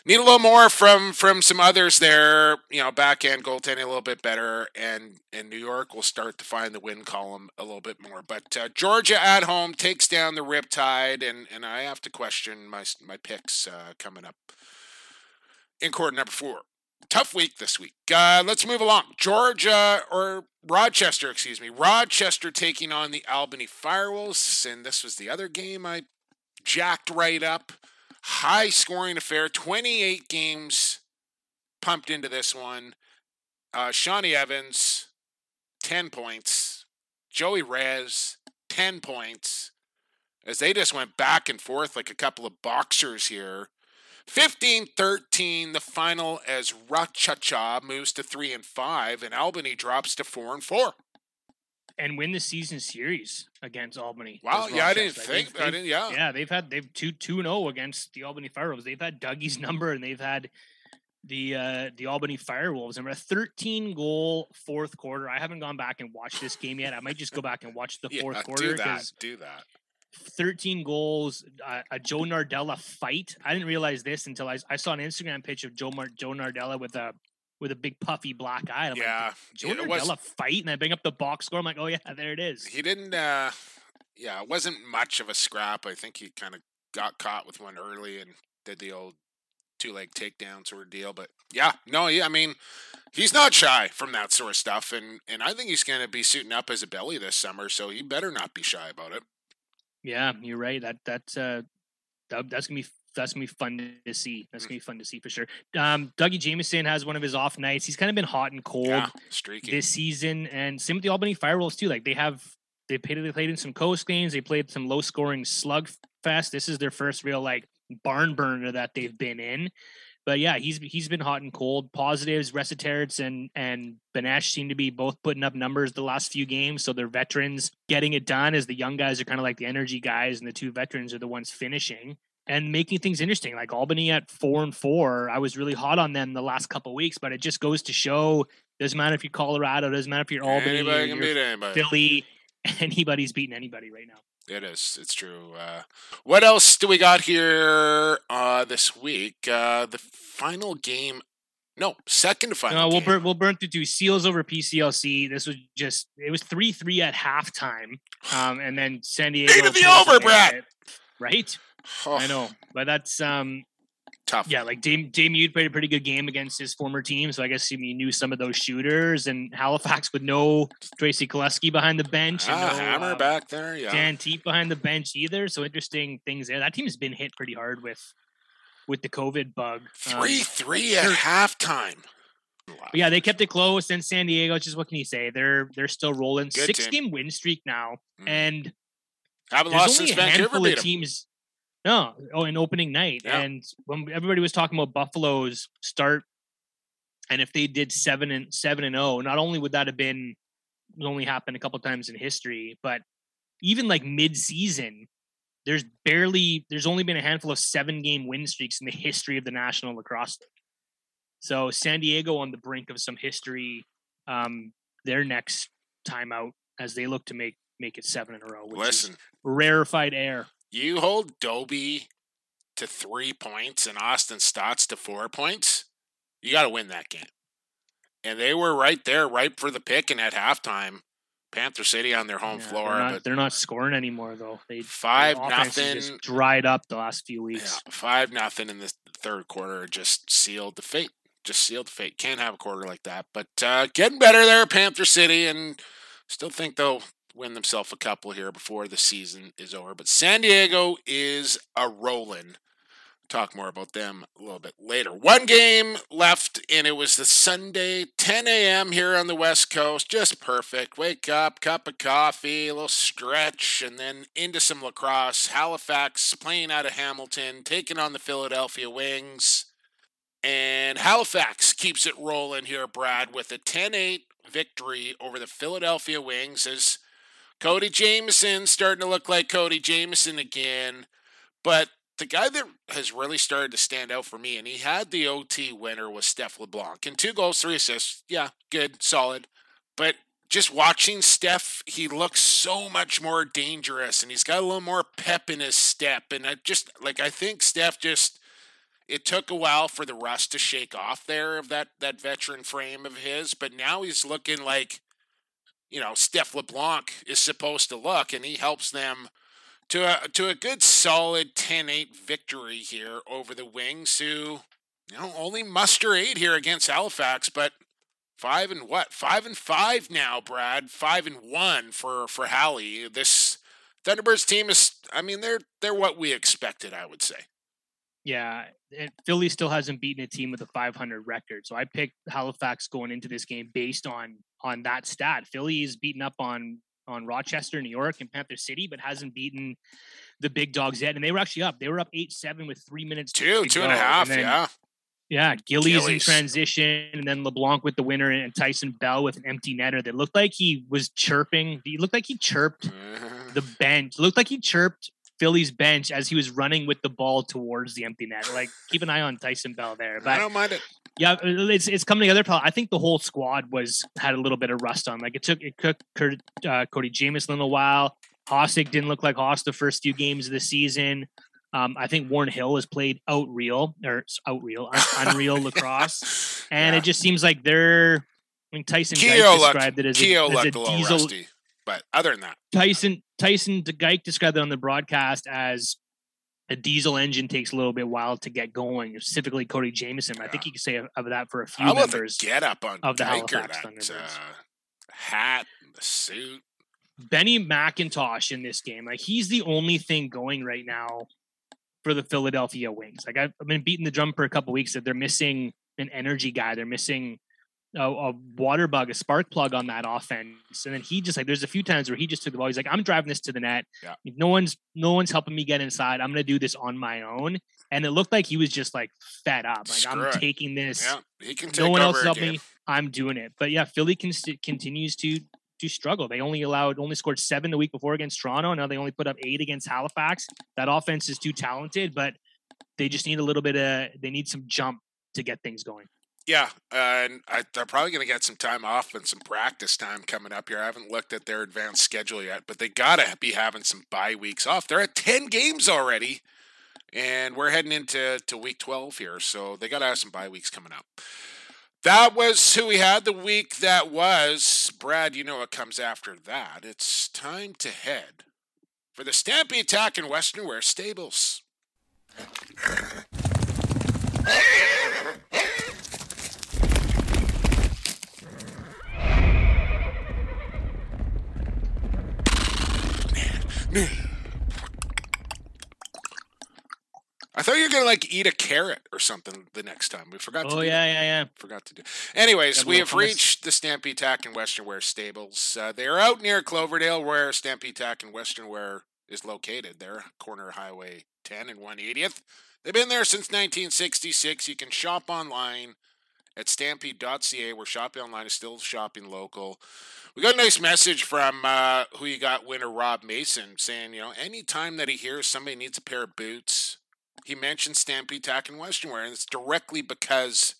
need a little more from from some others there. You know back end goaltending a little bit better and and new york will start to find the win column a little bit more. But uh, georgia at home takes down the riptide and and i have to question my my picks uh, coming up in quarter number four tough week this week. Uh, let's move along. Georgia or Rochester, excuse me. Rochester taking on the Albany Firewolves, and this was the other game I jacked right up. High scoring affair. 28 games pumped into this one. Uh, Shawnee Evans, 10 points. Joey Rez, 10 points. As they just went back and forth like a couple of boxers here. 15 13, the final as Rochester moves to 3 and 5, and Albany drops to 4 and 4. and win the season series against Albany. Wow, yeah, I didn't Like, think, they've- they've- didn't, yeah. yeah, they've had they've two two and zero against the Albany Firewolves. They've had Dougie's number and they've had the uh the Albany Firewolves. And we're a 13 goal fourth quarter. I haven't gone back and watched this game yet. I might just go back and watch the Yeah, fourth do that, do that. 13 goals, uh, a Joe Nardella fight. I didn't realize this until I, I saw an Instagram pitch of Joe Mar- Joe Nardella with a with a big puffy black eye. I'm Yeah, like, Joe Nardella fight, and I bring up the box score. I'm like, oh yeah, there it is. He didn't, uh, yeah, it wasn't much of a scrap. I think he kind of got caught with one early and did the old two leg takedown sort of deal. But yeah, no, yeah, I mean, he's not shy from that sort of stuff. And, and I think he's going to be suiting up as a belly this summer. So he better not be shy about it. Yeah, you're right. That that's uh that, that's gonna be that's gonna be fun to see. That's gonna be fun to see for sure. Um, Dougie Jamieson has one of his off nights. He's kind of been hot and cold Yeah, this season, and same with the Albany Firewolves too. Like they have they played they played in some coast games. They played some low scoring slug fest. This is their first real like barn burner that they've been in. But yeah, he's he's been hot and cold. Positives, Resetarits and and Benesh seem to be both putting up numbers the last few games. So they're veterans getting it done as the young guys are kind of like the energy guys, and the two veterans are the ones finishing. and making things interesting. Like Albany at four and four, I was really hot on them the last couple weeks, but it just goes to show doesn't matter if you're Colorado, doesn't matter if you're Albany, Anybody can you're beat anybody. Philly, anybody's beating anybody right now. It is. It's true. Uh, what else do we got here uh, this week? Uh, the final game. No, second final. No, we'll game. burn we'll burn through two seals over PCLC. This was just it was three three at halftime, um, and then San Diego. Of the over, Brad. Right, Oh, I know, but that's um Tough. yeah, like Dame Dame played a pretty good game against his former team, so I guess he knew some of those shooters. And Halifax with no Tracey Kelusky behind the bench, and Ah, no, hammer uh, back there. Yeah. Dan Teep behind the bench either. So interesting things there. That team has been hit pretty hard with with the COVID bug. Um, Three three at halftime. Yeah, they kept it close. And San Diego, just what can you say? They're they're still rolling. Good Six team. game win streak now, Mm. and Haven't there's lost only since Vancouver handful beat of 'em. teams. No, oh, in opening night, Yeah. and when everybody was talking about Buffalo's start, and if they did seven and seven and zero, not only would that have been only happened a couple times in history, but even like mid season, there's barely there's only been a handful of seven game win streaks in the history of the National Lacrosse League. So San Diego on the brink of some history, um, their next timeout as they look to make make it seven in a row, which Listen, is rarefied air. You hold Dobie to three points and Austin Staats to four points, you got to win that game. And they were right there, ripe for the pick. And at halftime. Panther City on their home Yeah, floor, they're not, but they're not scoring anymore though. They five nothing. just dried up the last few Yeah, weeks. five nothing in the third quarter just sealed the fate. Just sealed the fate. Can't have a quarter like that. But uh, getting better there, Panther City, and still think they'll win themselves a couple here before the season is over. But San Diego is a rolling. Talk more about them a little bit later. One game left, and it was the Sunday, 10 a.m. here on the West Coast. Just perfect. Wake up, cup of coffee, a little stretch, and then into some lacrosse. Halifax playing out of Hamilton, taking on the Philadelphia Wings. And Halifax keeps it rolling here, Brad, with a 10 8 victory over the Philadelphia Wings as Cody Jamieson starting to look like Cody Jamieson again. But the guy that has really started to stand out for me, and he had the OT winner was Steph LeBlanc. And two goals, three assists. Yeah, good, solid. But just watching Steph, he looks so much more dangerous and he's got a little more pep in his step. And I just like I think Steph just it took a while for the rust to shake off there of that that veteran frame of his, but now he's looking like you know Steph LeBlanc is supposed to look, and he helps them to a to a good solid 10-8 victory here over the Wings, who you know only muster eight here against Halifax, but five and what five and five now, Brad five and one for for Halley. This Thunderbirds team is, I mean, they're they're what we expected, I would say. Yeah, and Philly still hasn't beaten a team with a 500 record. So I picked Halifax going into this game based on on that stat. Philly is beaten up on on Rochester, New York, and Panther City, but hasn't beaten the big dogs yet. And they were actually up. They were up eight seven with three minutes. Two, two and a half, then- yeah. Yeah, Gillies, in Gillies. transition, and then LeBlanc with the winner, and Tyson Bell with an empty netter that looked like he was chirping. He looked like he chirped mm-hmm. the bench. Looked like he chirped Philly's bench as he was running with the ball towards the empty net. Like keep an eye on Tyson Bell there. I don't mind it. yeah, it's it's coming together. I think the whole squad was had a little bit of rust on. Like it took it took Kurt, uh, Cody Jamieson a little while. Hostic didn't look like Hoss the first few games of the season. Um, I think Warren Hill has played out real or out real un- unreal lacrosse, and Yeah. it just seems like they're. I mean, Tyson looked, described it as a, as a diesel. rusty, but other than that, Tyson Tyson Geick described it on the broadcast as a diesel engine takes a little bit while to get going. Specifically, Cody Jamieson. I think Yeah. you could say of, that for a few the members. get up on of the Halifax that uh, hat, the suit? Benny McIntosh in this game, like he's the only thing going right now for the Philadelphia Wings. Like I've, I've been beating the drum for a couple weeks that they're missing an energy guy. They're missing a, a water bug, a spark plug on that offense. And then he just like there's a few times where he just took the ball. He's like, I'm driving this to the net. Yeah. No one's no one's helping me get inside. I'm gonna do this on my own. And it looked like he was just like fed up. Like Screw I'm it. taking this. Yeah, he can take no one else helped me. I'm doing it. But yeah, Philly con- continues to to struggle. They only allowed only scored seven the week before against Toronto. Now they only put up eight against Halifax. That offense is too talented, but they just need a little bit of they need some jump to get things going. Yeah, and I, they're probably going to get some time off and some practice time coming up here. I haven't looked at their advanced schedule yet, but they got to be having some bye weeks off. They're at 10 games already, and we're heading into to week 12 here, so they got to have some bye weeks coming up. That was who we had the week that was. Brad, you know what comes after that. It's time to head for the Stampede Tack and Western Wear Stables. I thought you were gonna like eat a carrot or something the next time. We forgot. Oh to do yeah, yeah, yeah. Forgot to do. Anyways, we have hummus. reached the Stampede Tack and Western Wear stables. Uh, they are out near Cloverdale, where Stampede Tack and Western Wear is located. There, corner Highway 10 and 180th. They've been there since 1966. You can shop online at stampede.ca, where shopping online is still shopping local. We got a nice message from uh, who you got winner Rob Mason saying, you know, anytime that he hears somebody needs a pair of boots, he mentions Stampede Tack and Western Wear, and it's directly because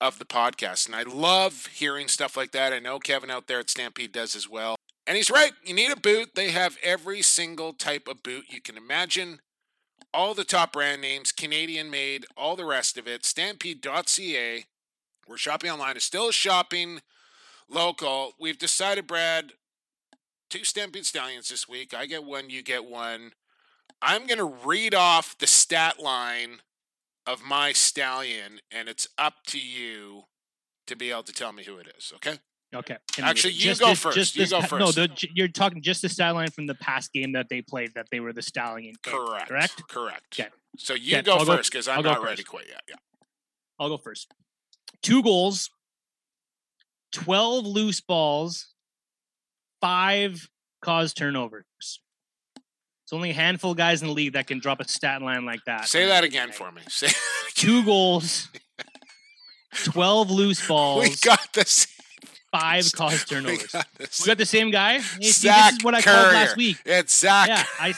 of the podcast. And I love hearing stuff like that. I know Kevin out there at Stampede does as well. And he's right. You need a boot. They have every single type of boot you can imagine. All the top brand names, Canadian made, all the rest of it. Stampede.ca, where shopping online is still shopping local. We've decided, Brad, two Stampede Stallions this week. I get one, you get one. I'm going to read off the stat line of my stallion, and it's up to you to be able to tell me who it is. Okay? Okay. And Actually, you go this- first. Just You this go first. No, the, you're talking just the stat line from the past game that they played that they were the stallion. game, Correct. Correct. Correct. Okay. So you go I'll first because I'm I'll not ready quite yet. Yeah. I'll go first. Two goals, 12 loose balls, five caused turnovers. It's only a handful of guys in the league that can drop a stat line like that. Say that again for me. Say Two goals, 12 loose balls, we got this. five caused We turnovers. got this. We got the same guy. Hey, see, this is what I called last week. It's Zach. Yeah, I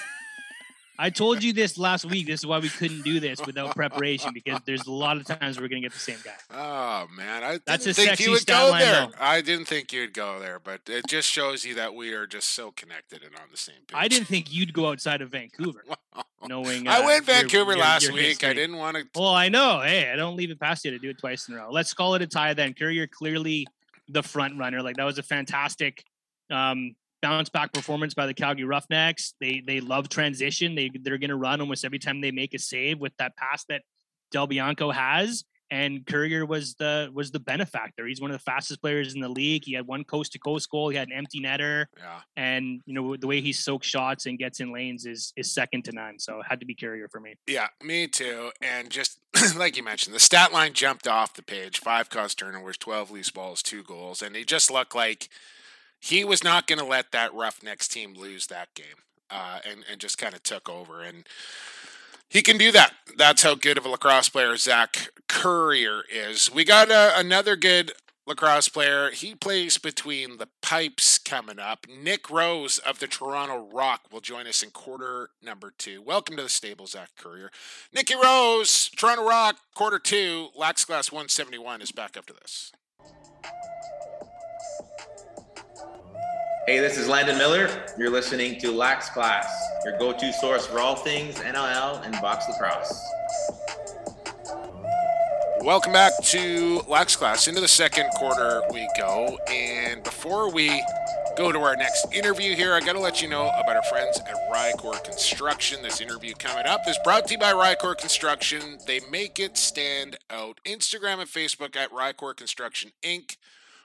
I told you this last week. This is why we couldn't do this without preparation because there's a lot of times we're gonna get the same guy. Oh man, I didn't That's a think sexy you would go there. though. I didn't think you'd go there, but it just shows you that we are just so connected and on the same page. I didn't think you'd go outside of Vancouver, knowing. I uh, went Vancouver your- last your week. I didn't want to. Well, I know. Hey, I don't leave it past you to do it twice in a row. Let's call it a tie then. Currier clearly the front runner. Like that was a fantastic um, bounce back performance by the Calgary Roughnecks. They they love transition. They they're going to run almost every time they make a save with that pass that Del Bianco has. And Currier was the was the benefactor. He's one of the fastest players in the league. He had one coast to coast goal. He had an empty netter, Yeah. and you know the way he soaks shots and gets in lanes is is second to none. So it had to be Currier for me. Yeah, me too. And just like you mentioned, the stat line jumped off the page: five caused turnovers, twelve loose balls, two goals, and he just looked like he was not going to let that Roughnecks team lose that game, uh, and and just kind of took over. And he can do that. That's how good of a lacrosse player Zach Currier is. We got uh, another good lacrosse player. He plays between the pipes coming up. Nick Rose of the Toronto Rock will join us in quarter number two. Welcome to the stable, Zach Currier. Nicky Rose, Toronto Rock, quarter two. Lax Class 171 is back after this. Hey, this is Landon Miller. You're listening to Lax Class, your go to source for all things NLL and box lacrosse. Welcome back to Lax Class. Into the second quarter we go. And before we go to our next interview here, I got to let you know about our friends at Rycor Construction. This interview coming up is brought to you by Rycor Construction. They make it stand out. Instagram and Facebook at Rycor Construction Inc.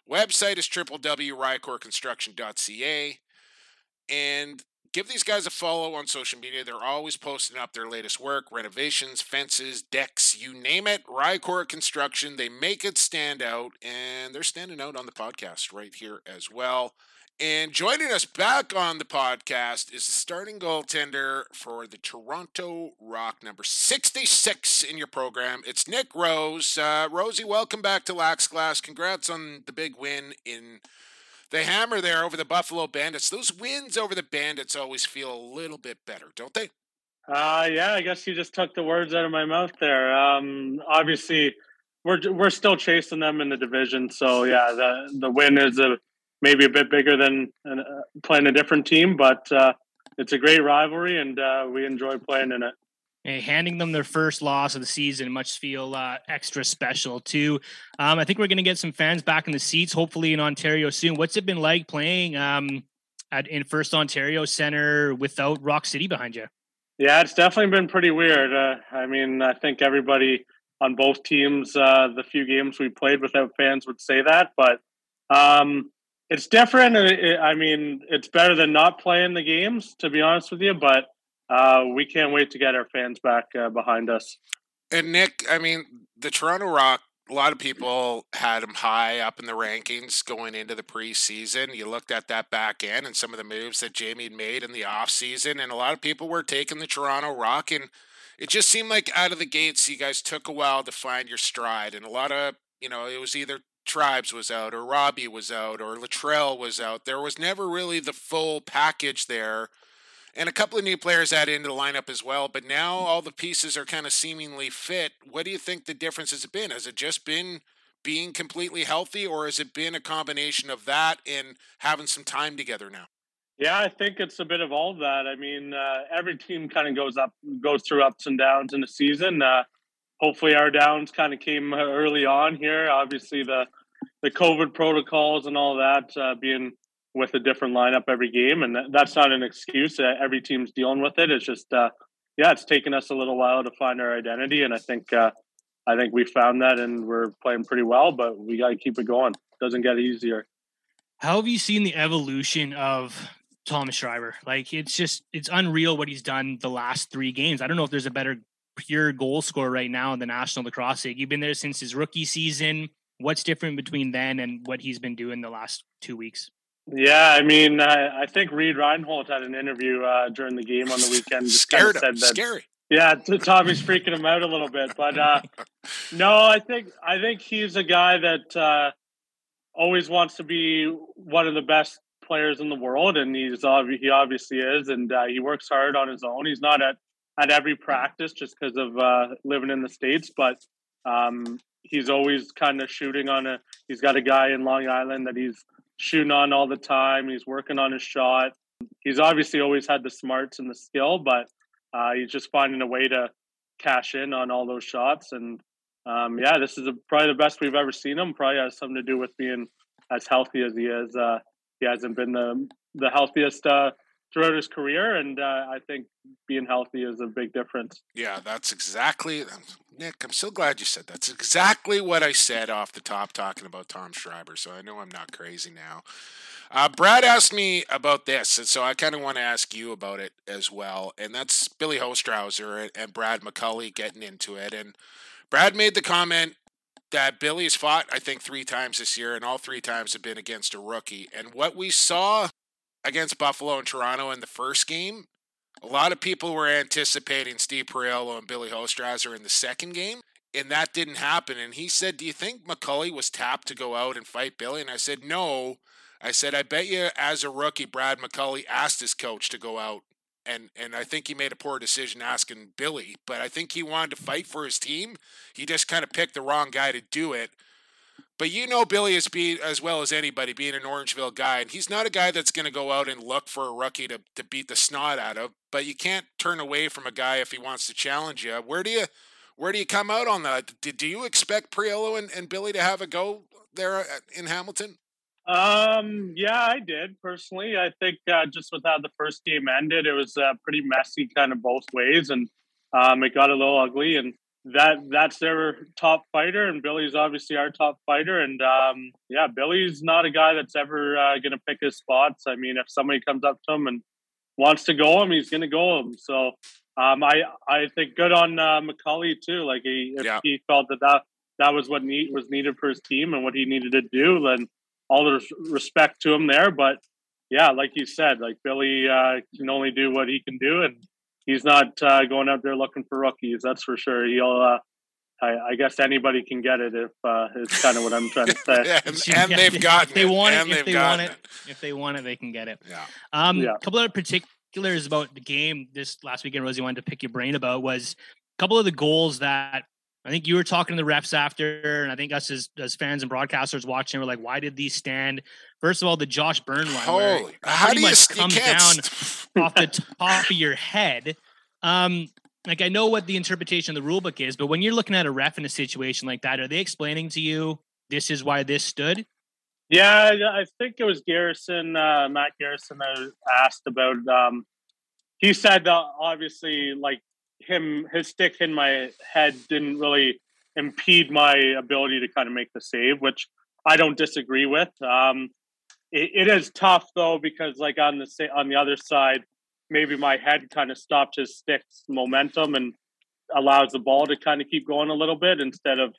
Website is www.rycorconstruction.ca. And give these guys a follow on social media. They're always posting up their latest work, renovations, fences, decks, you name it. Rycor Construction, they make it stand out, and they're standing out on the podcast right here as well. And joining us back on the podcast is the starting goaltender for the Toronto Rock, number 66 in your program. It's Nick Rose. Uh, Rosie, welcome back to Lax Class. Congrats on the big win in the hammer there over the Buffalo Bandits. Those wins over the Bandits always feel a little bit better, don't they? Uh, yeah, I guess you just took the words out of my mouth there. Um, obviously, we're we're still chasing them in the division, so yeah, the the win is a maybe a bit bigger than uh, playing a different team, but uh, it's a great rivalry, and uh, we enjoy playing in it. Hey, handing them their first loss of the season must feel uh, extra special too. Um, I think we're going to get some fans back in the seats, hopefully in Ontario soon. What's it been like playing um, at in First Ontario Center without Rock City behind you? Yeah, it's definitely been pretty weird. Uh, I mean, I think everybody on both teams, uh, the few games we played without fans, would say that, but um, it's different. I mean, it's better than not playing the games, to be honest with you, but uh, we can't wait to get our fans back uh, behind us. And Nick, I mean, the Toronto Rock, a lot of people had them high up in the rankings going into the preseason. You looked at that back end and some of the moves that Jamie made in the offseason, and a lot of people were taking the Toronto Rock. And it just seemed like out of the gates, you guys took a while to find your stride. And a lot of, you know, it was either Tribes was out or Robbie was out or Latrell was out. There was never really the full package there and a couple of new players added into the lineup as well. But now all the pieces are kind of seemingly fit. What do you think the difference has been? Has it just been being completely healthy, or has it been a combination of that and having some time together now? Yeah, I think it's a bit of all of that. I mean, uh, every team kind of goes up, goes through ups and downs in a season. Uh, hopefully, our downs kind of came early on here. Obviously, the the COVID protocols and all that uh, being with a different lineup every game, and that's not an excuse. Uh, every team's dealing with it. It's just, uh, yeah, it's taken us a little while to find our identity, and I think, uh, I think we found that, and we're playing pretty well. But we got to keep it going. Doesn't get easier. How have you seen the evolution of Thomas Schreiber? Like, it's just, it's unreal what he's done the last three games. I don't know if there's a better pure goal scorer right now in the National Lacrosse League. You've been there since his rookie season. What's different between then and what he's been doing the last two weeks? Yeah, I mean, I, I think Reid Reinholdt had an interview uh, during the game on the weekend. Scared him. That, Scary. Yeah, Tommy's freaking him out a little bit, but uh, no, I think I think he's a guy that uh, always wants to be one of the best players in the world, and he's he obviously is, and uh, he works hard on his own. He's not at at every practice just because of uh, living in the states, but um, he's always kind of shooting on a. He's got a guy in Long Island that he's shooting on all the time. He's working on his shot. He's obviously always had the smarts and the skill, but uh, he's just finding a way to cash in on all those shots. And um, yeah, this is a, probably the best we've ever seen him. Probably has something to do with being as healthy as he is. Uh, he hasn't been the the healthiest uh, throughout his career, and uh, I think being healthy is a big difference. Yeah, that's exactly Nick. I'm so glad you said that. that's exactly what I said off the top talking about Tom Schreiber. So I know I'm not crazy now. Uh, Brad asked me about this, and so I kind of want to ask you about it as well. And that's Billy Hostrawser and Brad McCully getting into it. And Brad made the comment that Billy's fought, I think, three times this year, and all three times have been against a rookie. And what we saw against Buffalo and Toronto in the first game, a lot of people were anticipating Steve Priolo and Billy Hostrawser in the second game, and that didn't happen. And he said, Do you think McCully was tapped to go out and fight Billy? And I said, No. I said, I bet you as a rookie, Brad McCully asked his coach to go out. And, and I think he made a poor decision asking Billy, but I think he wanted to fight for his team. He just kind of picked the wrong guy to do it. But you know Billy as being as well as anybody, being an Orangeville guy, and he's not a guy that's going to go out and look for a rookie to, to beat the snot out of. But you can't turn away from a guy if he wants to challenge you. Where do you where do you come out on that? Did, do you expect Priolo and, and Billy to have a go there in Hamilton? Um, yeah, I did personally. I think uh, just with how the first game ended, it was uh, pretty messy, kind of both ways, and um, it got a little ugly. And that that's their top fighter, and Billy's obviously our top fighter. And um, yeah, Billy's not a guy that's ever uh, going to pick his spots. I mean, if somebody comes up to him and wants to go him, he's going to go him. So um, I I think good on uh, McCully too. Like he if yeah. he felt that that that was what need, was needed for his team and what he needed to do, then all the respect to him there. But yeah, like you said, like Billy uh, can only do what he can do, and he's not uh, going out there looking for rookies. That's for sure. He'll uh, I, I guess anybody can get it if uh, it's kind of what I'm trying to say. and, and they've gotten if they it. want and it, if they've they want it, if they want it, they can get it. Yeah. Um, Yeah. a couple other particulars about the game this last weekend, Rosie wanted to pick your brain about was a couple of the goals that I think you were talking to the refs after, and I think us as, as fans and broadcasters watching were like, why did these stand? First of all, the Josh Byrne one, Holy, how do you, much you comes down off the top of your head. Um, like I know what the interpretation of the rule book is, but when you're looking at a ref in a situation like that, are they explaining to you this is why this stood? Yeah, yeah, I think it was Garrison, uh, Matt Garrison, that asked about. Um, he said that obviously, like him, his stick in my head didn't really impede my ability to kind of make the save, which I don't disagree with. Um, it, it is tough though because, like on the sa- on the other side, maybe my head kind of stopped his stick's momentum and allows the ball to kind of keep going a little bit instead of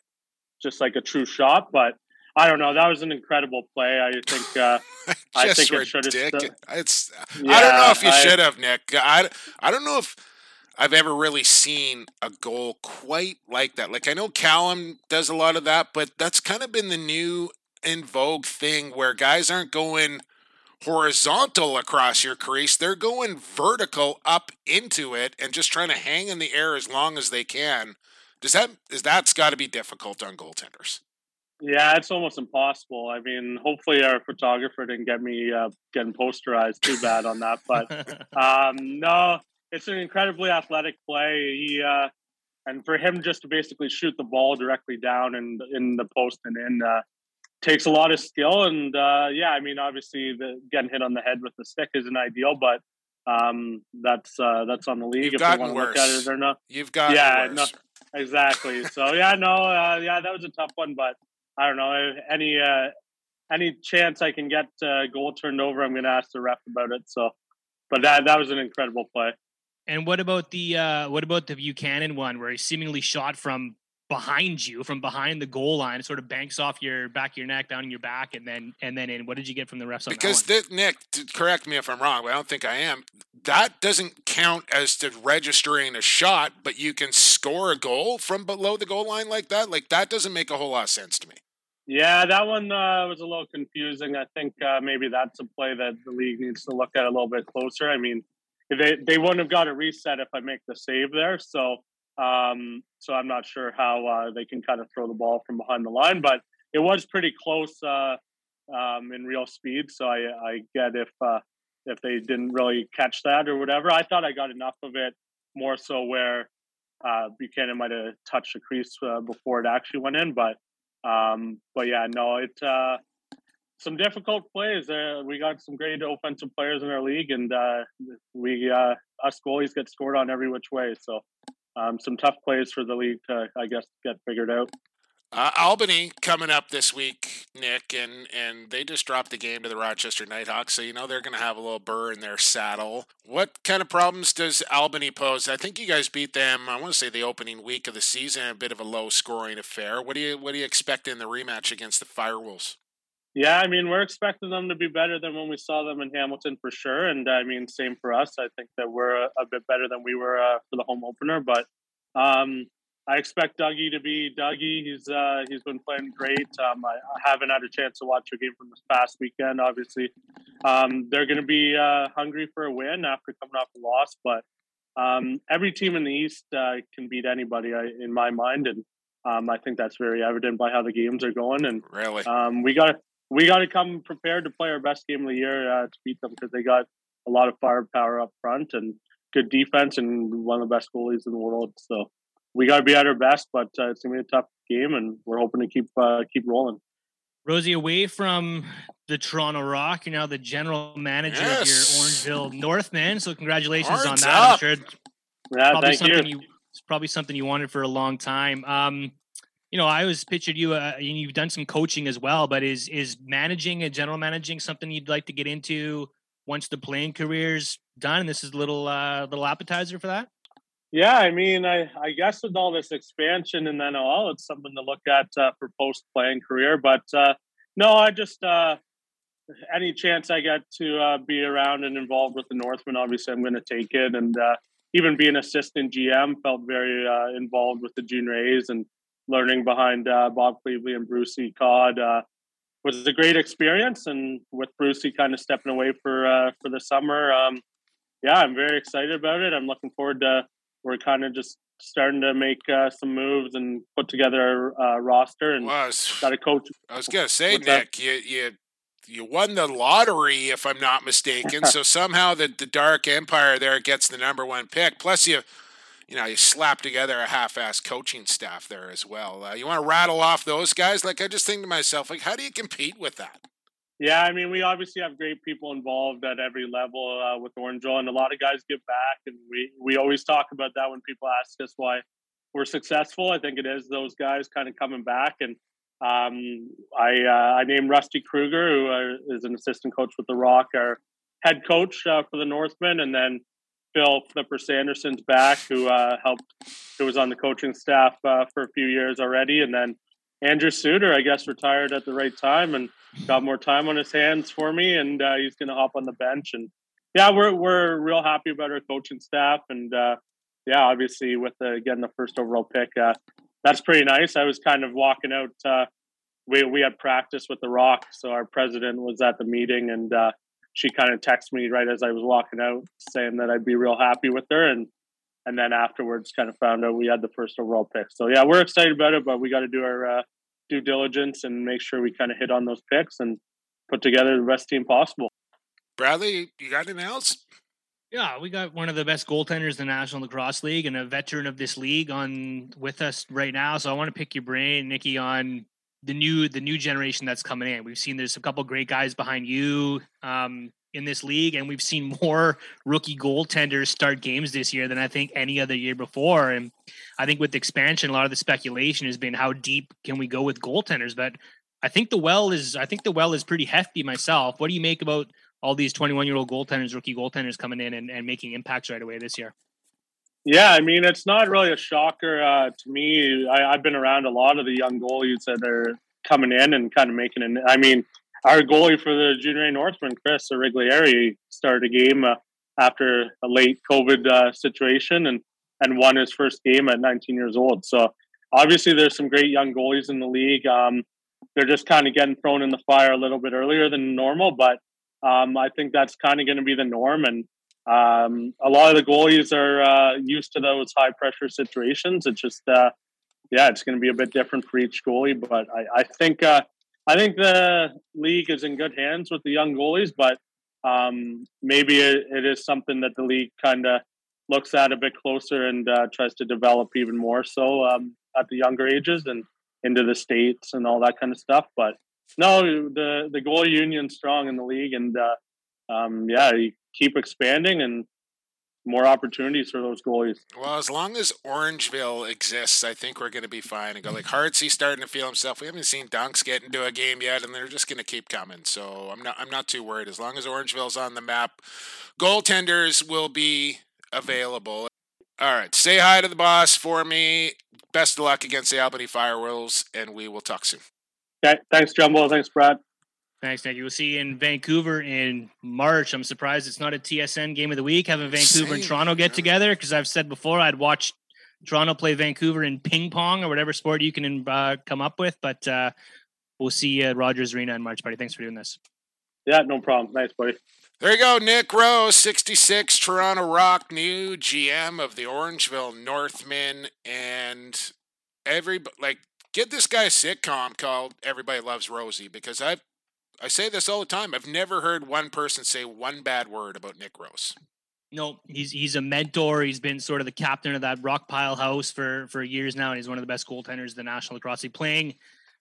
just like a true shot. But I don't know. That was an incredible play. I think. Uh, I think it should have ridiculous. stu- It's. I don't know if you I- should have, Nick. I, I don't know if I've ever really seen a goal quite like that. Like I know Callum does a lot of that, but that's kind of been the new in vogue thing where guys aren't going horizontal across your crease; they're going vertical up into it and just trying to hang in the air as long as they can. Does that is that's got to be difficult on goaltenders? Yeah, it's almost impossible. I mean, hopefully our photographer didn't get me uh, getting posterized too bad on that. But um, no, it's an incredibly athletic play. He uh, and for him just to basically shoot the ball directly down and in the post and in uh, takes a lot of skill. And uh, yeah, I mean, obviously, the getting hit on the head with the stick isn't ideal, but um, that's uh, that's on the league You've if gotten want to look at worse. it or not. You've got Yeah, worse. no, exactly. So yeah, no, uh, yeah, that was a tough one, but I don't know any uh, any chance I can get uh, goal turned over, I'm going to ask the ref about it. So, but that that was an incredible play. And what about the uh, what about the Buchanan one where he seemingly shot from behind you, from behind the goal line, sort of banks off your back of your neck, down in your back, and then and then in. What did you get from the refs on Because that one? thi- Nick, correct me if I'm wrong, but I don't think I am. That doesn't count as to registering a shot, but you can score a goal from below the goal line like that. Like that doesn't make a whole lot of sense to me. Yeah, that one uh, was a little confusing. I think uh, maybe that's a play that the league needs to look at a little bit closer. I mean, they they wouldn't have got a reset if I make the save there. So um, so I'm not sure how uh, they can kind of throw the ball from behind the line, but it was pretty close uh, um, in real speed. So I, I get if uh, if they didn't really catch that or whatever. I thought I got enough of it more so where uh, Buchanan might have touched the crease uh, before it actually went in, but um, but yeah, no, it uh, some difficult plays. Uh, we got some great offensive players in our league, and uh, we uh, us goalies get scored on every which way. So um, some tough plays for the league to, I guess, get figured out. Uh, Albany coming up this week, Nick, and and they just dropped the game to the Rochester Nighthawks, so you know they're going to have a little burr in their saddle. What kind of problems does Albany pose? I think you guys beat them. I want to say the opening week of the season, a bit of a low scoring affair. What do you what do you expect in the rematch against the Firewolves? Yeah, I mean, we're expecting them to be better than when we saw them in Hamilton for sure. And I mean, same for us. I think that we're a, a bit better than we were uh, for the home opener. But um, I expect Dougie to be Dougie. He's uh, he's been playing great. Um, I, I haven't had a chance to watch a game from this past weekend. Obviously, um, they're going to be uh, hungry for a win after coming off a loss. But um, every team in the East uh, can beat anybody, in my mind, and um, I think that's very evident by how the games are going. And Really? um, we got we got to come prepared to play our best game of the year uh, to beat them because they got a lot of firepower up front and good defense and one of the best goalies in the world. So we got to be at our best, but uh, it's gonna be a tough game, and we're hoping to keep uh, keep rolling. Rosie, away from the Toronto Rock, you're now the general manager Yes. of your Orangeville Northmen. So congratulations on Horns that. I'm sure it's Yeah, probably thank something you. you. It's probably something you wanted for a long time. Um, you know, I always pictured you. Uh, and you've done some coaching as well, but is is managing and general managing something you'd like to get into once the playing career's done? And this is a little uh, little appetizer for that. Yeah, I mean, I, I guess with all this expansion in the NL, it's something to look at uh, for post playing career. But uh, no, I just uh, any chance I get to uh, be around and involved with the Northmen, obviously, I'm going to take it. And uh, even being assistant GM, felt very uh, involved with the junior A's and learning behind uh, Bob Cleveley and Brucey Cod uh, was a great experience. And with Brucey kind of stepping away for uh, for the summer, um, yeah, I'm very excited about it. I'm looking forward to. We're kind of just starting to make uh, some moves and put together a uh, roster and well, was, got a coach. I was gonna say, What's Nick, that? you you you won the lottery, if I'm not mistaken. so somehow the the Dark Empire there gets the number one pick. Plus you you know, you slap together a half-ass coaching staff there as well. Uh, you want to rattle off those guys? Like, I just think to myself, like, how do you compete with that? Yeah, I mean, we obviously have great people involved at every level uh, with Orangeville, and a lot of guys give back, and we we always talk about that when people ask us why we're successful. I think it is those guys kind of coming back, and um, I uh, I named Rusty Kruger, who uh, is an assistant coach with the Rock, our head coach uh, for the Northmen, and then Phil Flipper Sanderson's back, who uh, helped, who was on the coaching staff uh, for a few years already, and then Andrew Suitor, I guess, retired at the right time and got more time on his hands for me, and uh, he's going to hop on the bench. And yeah, we're we're real happy about our coaching staff, and uh, yeah, obviously with the, getting the first overall pick, uh, that's pretty nice. I was kind of walking out. Uh, we we had practice with the Rock, so our president was at the meeting, and she kind of texted me right as I was walking out saying that I'd be real happy with her and and then afterwards kind of found out we had the first overall pick. So yeah, we're excited about it, but we got to do our uh, due diligence and make sure we kind of hit on those picks and put together the best team possible. Bradley, you got anything else? Yeah, we got one of the best goaltenders in the National Lacrosse League and a veteran of this league on with us right now. So I want to pick your brain, Nikki, on the new the new generation that's coming in. We've seen there's a couple great guys behind you um, in this league, and we've seen more rookie goaltenders start games this year than I think any other year before. And I think with expansion, a lot of the speculation has been how deep can we go with goaltenders. But I think the well is I think the well is pretty hefty myself. What do you make about all these 21 year old goaltenders, rookie goaltenders coming in and, and making impacts right away this year? Yeah, I mean, it's not really a shocker uh, to me. I, have been around a lot of the young goalies that are coming in and kind of making it. I mean, our goalie for the junior A Northman, Chris Origlieri, started a game uh, after a late COVID uh, situation and and won his first game at 19 years old. So obviously, there's some great young goalies in the league. Um, they're just kind of getting thrown in the fire a little bit earlier than normal, but um, I think that's kind of going to be the norm. And um, a lot of the goalies are uh, used to those high pressure situations. It's just, uh, yeah, it's going to be a bit different for each goalie. But I, I think, uh, I think the league is in good hands with the young goalies. But um, maybe it, it is something that the league kind of looks at a bit closer and uh, tries to develop even more so um, at the younger ages and into the states and all that kind of stuff. But no, the the goalie union's strong in the league, and uh, um, yeah, keep expanding and more opportunities for those goalies. Well, as long as Orangeville exists, I think we're going to be fine. And go like Hartsey starting to feel himself. We haven't seen Dunks get into a game yet, and they're just going to keep coming. So I'm not I'm not too worried. As long as Orangeville's on the map, goaltenders will be available. All right, say hi to the boss for me. Best of luck against the Albany Firewolves, and we will talk soon. Okay, thanks, Jumbo. Thanks, Brad. Thanks, Nick. We'll see you in Vancouver in March. I'm surprised it's not a TSN game of the week having Vancouver Same, and Toronto get together because I've said before I'd watch Toronto play Vancouver in ping pong or whatever sport you can uh, come up with. But uh, we'll see you at Rogers Arena in March, buddy. Thanks for doing this. Yeah, no problem. Nice, buddy. There you go, Nick Rose, 66, Toronto Rock, new GM of the Orangeville Northmen, and every like get this guy a sitcom called Everybody Loves Rosie because I've I say this all the time. I've never heard one person say one bad word about Nick Rose. No, he's he's a mentor. He's been sort of the captain of that rock pile house for for years now, and he's one of the best goaltenders in the National Lacrosse League, playing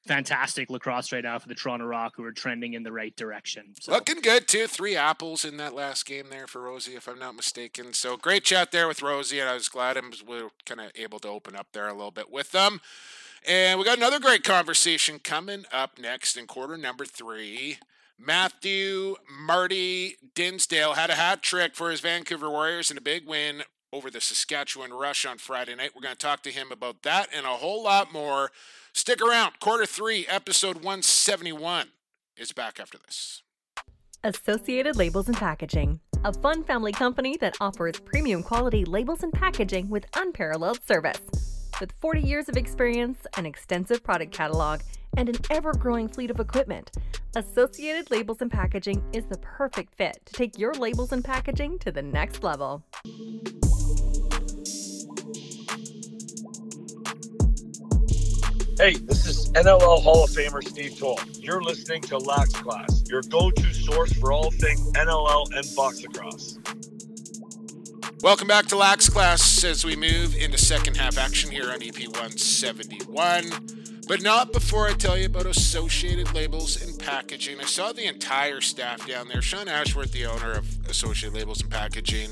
fantastic lacrosse right now for the Toronto Rock, who are trending in the right direction. So. Looking good too. Three apples in that last game there for Rosie, if I'm not mistaken. So great chat there with Rosie, and I was glad I was kind of able to open up there a little bit with them. And we got another great conversation coming up next in quarter number three. Matthew Marty Dinsdale had a hat trick for his Vancouver Warriors and a big win over the Saskatchewan Rush on Friday night. We're going to talk to him about that and a whole lot more. Stick around. Quarter three, episode 171 is back after this. Associated Labels and Packaging, a fun family company that offers premium quality labels and packaging with unparalleled service. With 40 years of experience, an extensive product catalog, and an ever growing fleet of equipment, Associated Labels and Packaging is the perfect fit to take your labels and packaging to the next level. Hey, this is NLL Hall of Famer Steve Toll. You're listening to Lax Class, your go-to source for all things NLL and box lacrosse. Welcome back to Lax Class as we move into second half action here on EP 171. But not before I tell you about Associated Labels and Packaging. I saw the entire staff down there. Sean Ashworth, the owner of Associated Labels and Packaging,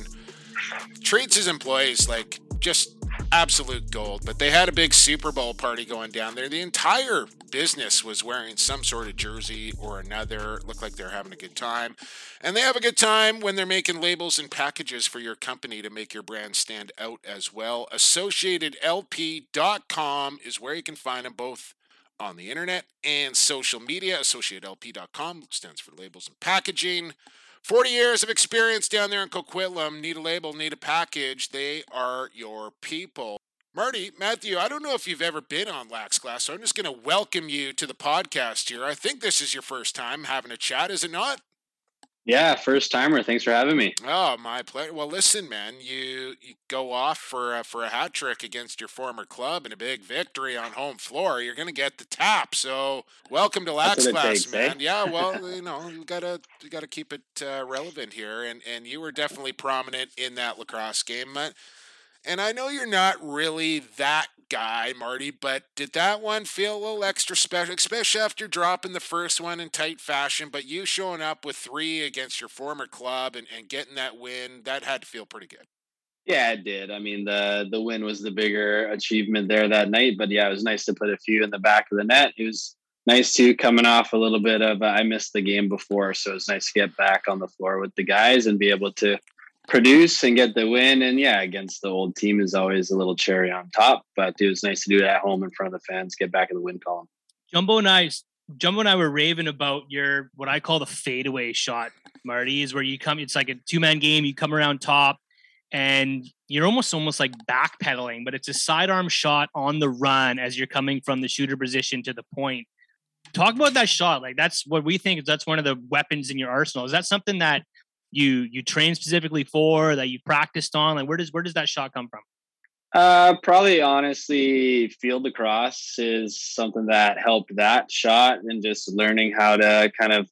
treats his employees like just absolute gold. But they had a big Super Bowl party going down there. The entire business was wearing some sort of jersey or another. It looked like they're having a good time. And they have a good time when they're making labels and packages for your company to make your brand stand out as well. AssociatedLP.com is where you can find them both on the internet and social media. AssociatedLP.com stands for labels and packaging. 40 years of experience down there in Coquitlam. Need a label, need a package. They are your people. Marty, Matthew, I don't know if you've ever been on Lax Class, so I'm just going to welcome you to the podcast here. I think this is your first time having a chat, is it not? Yeah, first timer. Thanks for having me. Oh, my pleasure. Well, listen, man, you, you go off for a, for a hat trick against your former club and a big victory on home floor. You're going to get the tap. So, welcome to Lax Class, takes, man. Eh? Yeah, well, you know, you gotta you gotta keep it uh, relevant here, and and you were definitely prominent in that lacrosse game. And I know you're not really that guy, Marty, but did that one feel a little extra special, especially after dropping the first one in tight fashion? But you showing up with three against your former club and, and getting that win, that had to feel pretty good. Yeah, it did. I mean, the the win was the bigger achievement there that night. But yeah, it was nice to put a few in the back of the net. It was nice too, coming off a little bit of uh, I missed the game before, so it was nice to get back on the floor with the guys and be able to produce and get the win. And yeah, against the old team is always a little cherry on top. But it was nice to do it at home in front of the fans, get back in the win column. Jumbo and I, Jumbo and I were raving about your what I call the fadeaway shot, Marty, is where you come. It's like a two man game. You come around top, and you're almost almost like backpedaling, but it's a sidearm shot on the run as you're coming from the shooter position to the point. Talk about that shot. Like that's what we think. Is that's one of the weapons in your arsenal. Is that something that you you train specifically for that you practiced on? Like where does where does that shot come from? Uh, probably honestly, field lacrosse is something that helped that shot and just learning how to kind of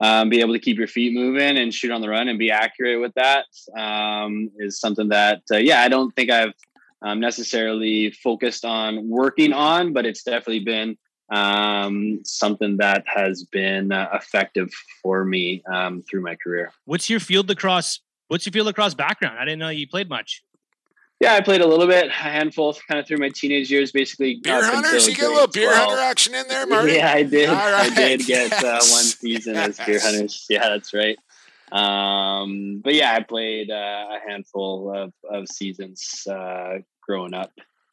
um, be able to keep your feet moving and shoot on the run and be accurate with that um, is something that, uh, yeah, I don't think I've um, necessarily focused on working on, but it's definitely been um, something that has been uh, effective for me um, through my career. What's your field lacrosse? What's your field lacrosse background? I didn't know you played much. Yeah, I played a little bit, a handful, kind of through my teenage years. Basically, beer hunters. You get a little beer 12. hunter action in there, Marty. Yeah, I did. Right. I did get yes. uh, one season yes. as beer hunters. Yeah, that's right. Um, but yeah, I played uh, a handful of, of seasons uh, growing up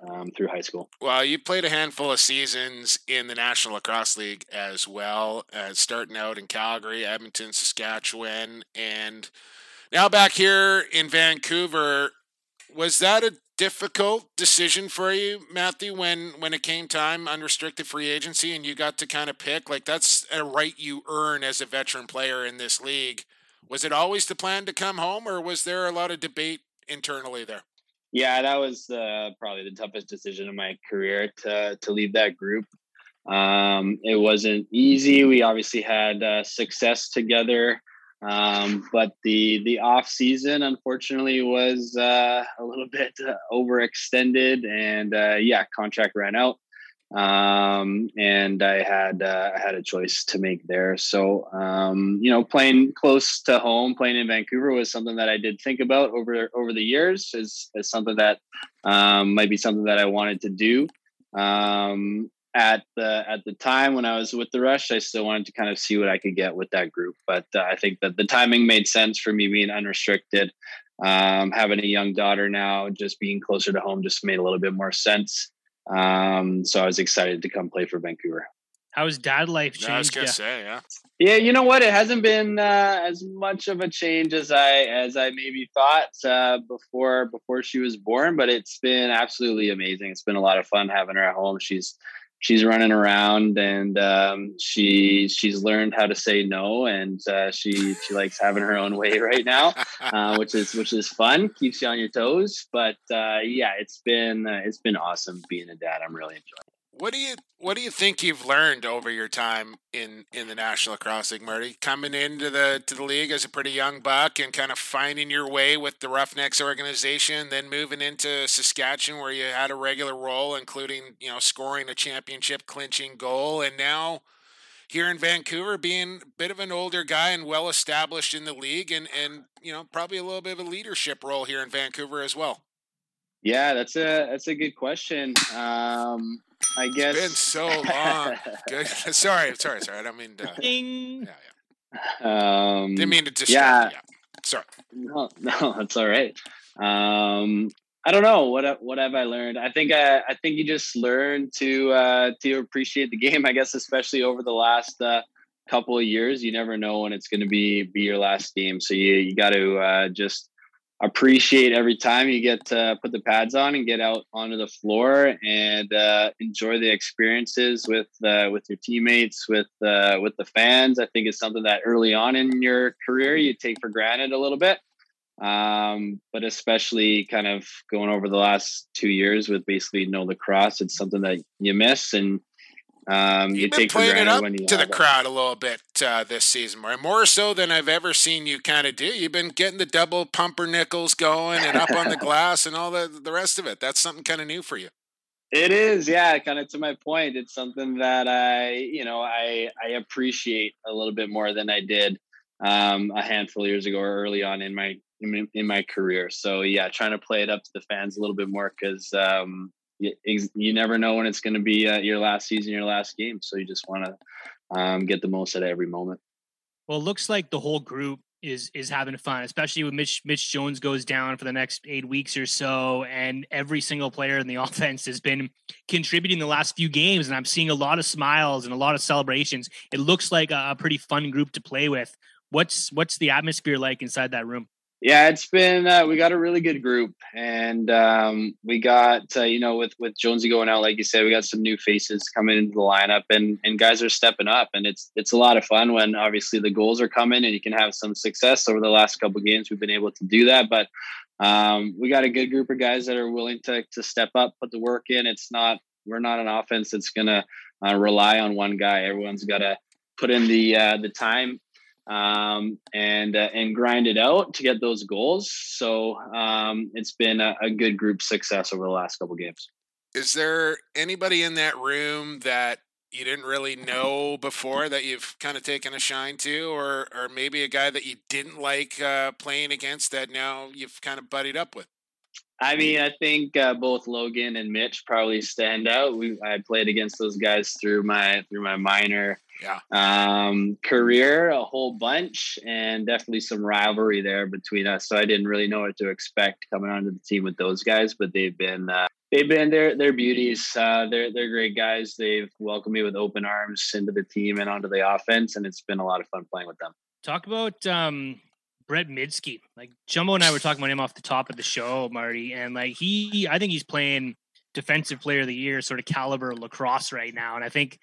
um, through high school. Well, you played a handful of seasons in the National Lacrosse League as well, uh, starting out in Calgary, Edmonton, Saskatchewan, and now back here in Vancouver. Was that a difficult decision for you, Matthew, when when it came time unrestricted free agency and you got to kind of pick? Like that's a right you earn as a veteran player in this league. Was it always the plan to come home, or was there a lot of debate internally there? Yeah, that was uh, probably the toughest decision of my career to to leave that group. Um, it wasn't easy. We obviously had uh, success together, um, but the the off season unfortunately was uh, a little bit uh, overextended, and uh, yeah, contract ran out um, and I had uh, I had a choice to make there. So um, you know, playing close to home, playing in Vancouver was something that I did think about over over the years. Is is something that um, might be something that I wanted to do. Um, at the at the time when I was with the Rush, I still wanted to kind of see what I could get with that group. But uh, I think that the timing made sense for me being unrestricted. Um, having a young daughter now, just being closer to home, just made a little bit more sense. Um, so I was excited to come play for Vancouver. How's dad life Yeah, I was changed? gonna ya? say, yeah. Yeah, you know what? It hasn't been uh, as much of a change as I as I maybe thought uh, before before she was born, but it's been absolutely amazing. It's been a lot of fun having her at home. She's she's running around and um, she she's learned how to say no, and uh, she she likes having her own way right now, uh, which is which is fun. Keeps you on your toes. But uh, yeah, it's been uh, it's been awesome being a dad. I'm really enjoying. it. What do you What do you think you've learned over your time in in the National Lacrosse League, Marty? Coming into the to the league as a pretty young buck and kind of finding your way with the Roughnecks organization, then moving into Saskatchewan where you had a regular role, including you know scoring a championship clinching goal, and now here in Vancouver being a bit of an older guy and well established in the league, and and you know probably a little bit of a leadership role here in Vancouver as well. Yeah, that's a that's a good question. Um, I guess It's been so long. Good. Sorry, sorry, sorry. I don't mean to. Ding. Um, Didn't mean to distract yeah. you. Yeah. Sorry. No, no, that's all right. Um, I don't know what have- what have I learned. I think I, I think you just learn to uh, to appreciate the game. I guess especially over the last uh, couple of years, you never know when it's going to be be your last game. So you you got to uh, just appreciate every time you get to put the pads on and get out onto the floor and uh, enjoy the experiences with uh, with your teammates, with uh, with the fans. I think it's something that early on in your career you take for granted a little bit, um, but especially kind of going over the last two years with basically no lacrosse, it's something that you miss and um, you You've been take playing it up to the it. crowd a little bit uh, this season, more more so than I've ever seen you kind of do. You've been getting the double pumper nickels going and up on the glass and all the the rest of it. That's something kind of new for you. It is, yeah, kind of to my point. It's something that I, you know, I I appreciate a little bit more than I did um, a handful of years ago or early on in my in, my- in my career. So yeah, trying to play it up to the fans a little bit more because um, you, you never know when it's going to be uh, your last season, your last game. So you just want to um, get the most out of every moment. Well, it looks like the whole group is is having fun, especially when Mitch Mitch Jones goes down for the next eight weeks or so, and every single player in the offense has been contributing the last few games, and I'm seeing a lot of smiles and a lot of celebrations. It looks like a, a pretty fun group to play with. What's what's the atmosphere like inside that room? Yeah, it's been uh, we got a really good group, and um, we got uh, you know with with Jonesy going out, like you said, we got some new faces coming into the lineup, and and guys are stepping up, and it's it's a lot of fun when obviously the goals are coming, and you can have some success over the last couple games. We've been able to do that, but um, we got a good group of guys that are willing to to step up, put the work in. It's not we're not an offense that's gonna uh, rely on one guy. Everyone's got to put in the uh, the time um, and uh, and grind it out to get those goals. So um, it's been a, a good group success over the last couple games. Is there anybody in that room that you didn't really know before that you've kind of taken a shine to, or or maybe a guy that you didn't like uh, playing against that now you've kind of buddied up with? I mean, I think uh, both Logan and Mitch probably stand out. We I played against those guys through my through my minor Yeah. um, career a whole bunch, and definitely some rivalry there between us. So I didn't really know what to expect coming onto the team with those guys, but they've been uh, they've been their their beauties. Uh, they're they're great guys. They've welcomed me with open arms into the team and onto the offense, and it's been a lot of fun playing with them. Talk about um, Brett Mydske. Like Jumbo and I were talking about him off the top of the show, Marty, and like he, I think he's playing defensive player of the year, sort of caliber lacrosse right now. And I think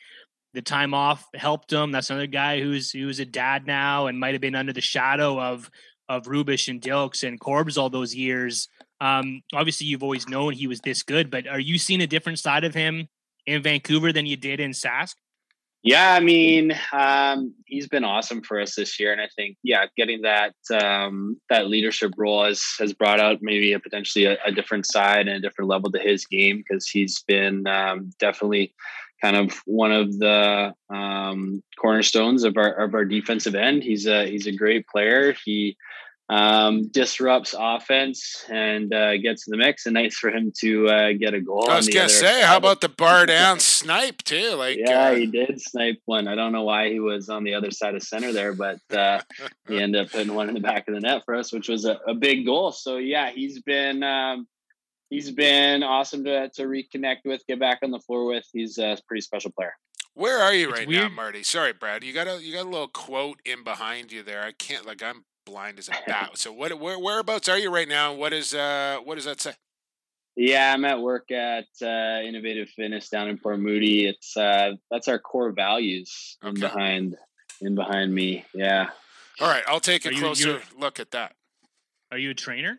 the time off helped him. That's another guy who's who's a dad now and might have been under the shadow of of Rubisch and Dilks and Corbs all those years. Um, obviously, you've always known he was this good, but are you seeing a different side of him in Vancouver than you did in Sask? Yeah, I mean, um, he's been awesome for us this year, and I think, yeah, getting that um, that leadership role has has brought out maybe a potentially a, a different side and a different level to his game because he's been um, definitely kind of one of the um, cornerstones of our of our defensive end. He's a he's a great player. He um, disrupts offense and uh, gets in the mix, and nice for him to uh, get a goal. I was gonna say, side how about the bar down snipe too? Like, yeah, uh, he did snipe one. I don't know why he was on the other side of center there, but uh, he ended up putting one in the back of the net for us, which was a, a big goal. So yeah, he's been um, he's been awesome to to reconnect with, get back on the floor with. He's a pretty special player. Where are you It's right weird. now, Marty? Sorry, Brad. You got a you got a little quote in behind you there. I can't like I'm blind as a bat. So what where whereabouts are you right now? What is uh what does that say? Yeah, I'm at work at uh, Innovative Fitness down in Port Moody. It's uh, that's our core values in behind in behind me. Yeah. All right, I'll take a Are closer you're- look at that. Are you a trainer?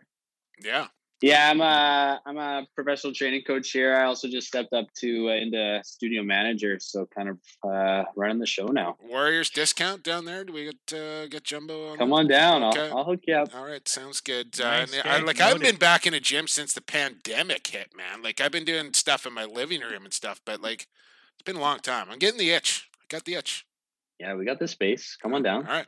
Yeah. Yeah, I'm a I'm a professional training coach here. I also just stepped up to uh, into studio manager, so kind of uh, running the show now. Warriors discount down there. Do we get uh, get Jumbo on? Come on down, Okay. I'll, I'll hook you up. All right, sounds good. Nice, uh, and I, okay, like I haven't been back in a gym since the pandemic hit, man. Like I've been doing stuff in my living room and stuff, but like it's been a long time. I'm getting the itch. I got the itch. Yeah, we got the space. Come on down. All right.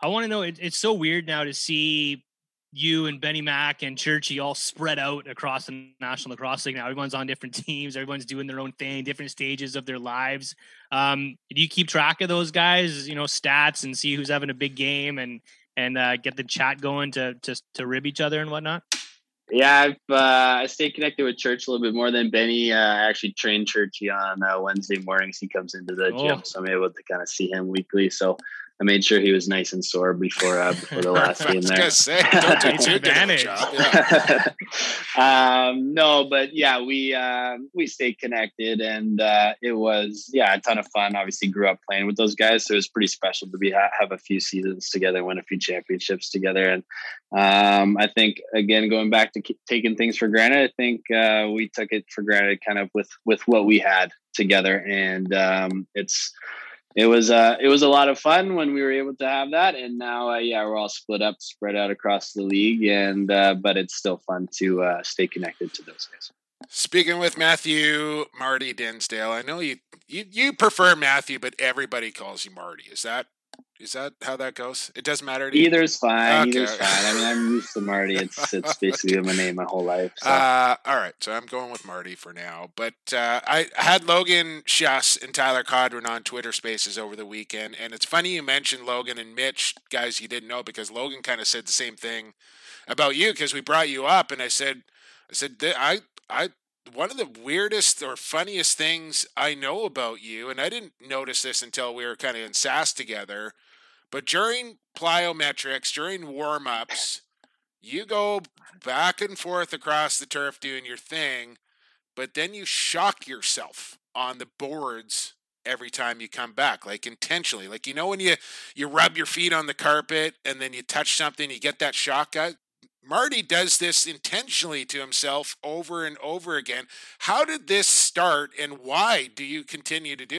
I want to know. It, it's so weird now to see you and Benny Mack and Churchy all spread out across the National Lacrosse League now. Everyone's on different teams. Everyone's doing their own thing, different stages of their lives. Um, do you keep track of those guys? You know, stats and see who's having a big game and and uh, get the chat going to to to rib each other and whatnot. Yeah, I've uh, I stay connected with Church a little bit more than Benny. Uh, I actually train Churchy on uh, Wednesday mornings. He comes into the Oh. gym, so I'm able to kind of see him weekly. So I made sure he was nice and sore before uh, before the last I game was there. gonna say, don't do too good advantage. job. Yeah. um, no, but yeah, we uh, we stayed connected, and uh, it was yeah a ton of fun. Obviously, grew up playing with those guys, so it was pretty special to be ha- have a few seasons together, win a few championships together, and um, I think again going back to k- taking things for granted, I think uh, we took it for granted kind of with with what we had together, and um, it's it was uh it was a lot of fun when we were able to have that. And now uh, yeah we're all split up spread out across the league. And uh, but it's still fun to uh, stay connected to those guys. Speaking with Matthew Marty Dinsdale, I know you, you you prefer Matthew, but everybody calls you Marty. Is that is that how that goes? It doesn't matter to you. either's fine Okay. either's fine i mean i'm used to marty it's it's basically been my name my whole life so. Uh, all right, so I'm going with Marty for now. But uh, I had Logan Schuss and Tyler Codron on Twitter Spaces over the weekend, and it's funny you mentioned Logan and Mitch, guys you didn't know, because Logan kind of said the same thing about you because we brought you up, and I said, I said I I one of the weirdest or funniest things I know about you, and I didn't notice this until we were kind of in Sask together, but during plyometrics, during warm ups, you go back and forth across the turf doing your thing, but then you shock yourself on the boards every time you come back, like intentionally. Like you know when you you rub your feet on the carpet and then you touch something, you get that shock. Guy. Marty does this intentionally to himself over and over again. How did this start, and why do you continue to do?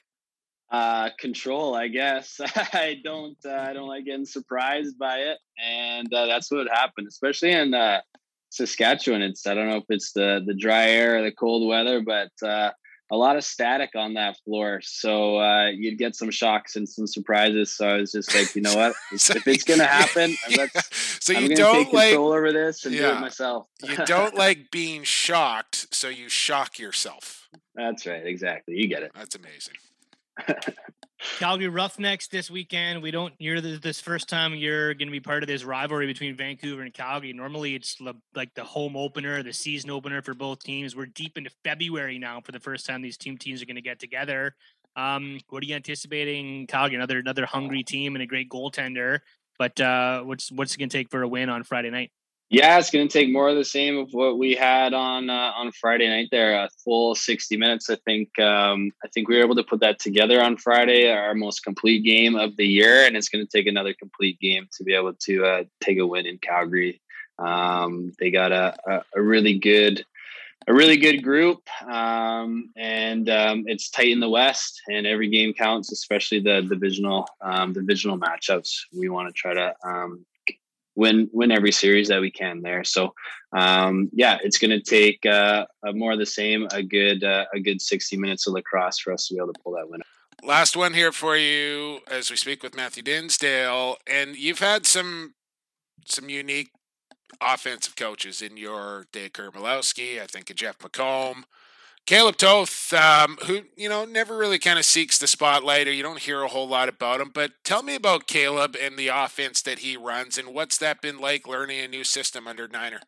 Uh control i guess. I don't uh, i don't like getting surprised by it. And uh, that's what happened especially in uh saskatchewan. It's i don't know if it's the the dry air or the cold weather but uh a lot of static on that floor. So uh you'd get some shocks and some surprises. So i was just like you know what? So if it's gonna happen Yeah. let's So you don't take like control over this and do it myself. You don't like being shocked, so you shock yourself. that's right exactly. You get it. That's amazing. Calgary Roughnecks this weekend. We don't. You're this first time you're going to be part of this rivalry between Vancouver and Calgary. Normally, it's like the home opener, the season opener for both teams. We're deep into February now for the first time these team teams are going to get together. Um, what are you anticipating, Calgary? Another another hungry team and a great goaltender. But uh, what's what's it going to take for a win on Friday night? Yeah, it's going to take more of the same of what we had on uh, on Friday night. There, a full sixty minutes. I think. Um, I think we were able to put that together on Friday, our most complete game of the year, and it's going to take another complete game to be able to uh, take a win in Calgary. Um, they got a, a, a really good. A really good group, um, and um, it's tight in the West, and every game counts, especially the divisional um, divisional matchups. We want to try to um, win win every series that we can there. So um, yeah, it's going to take uh, more of the same, a good uh, a good sixty minutes of lacrosse for us to be able to pull that win. Last one here for you as we speak with Matthew Dinsdale, and you've had some some unique offensive coaches in your day. Curt Malawsky, I think, of Jeff McComb. Caleb Toth, um, who you know never really kind of seeks the spotlight, or you don't hear a whole lot about him. But tell me about Caleb and the offense that he runs, and what's that been like learning a new system under Niner?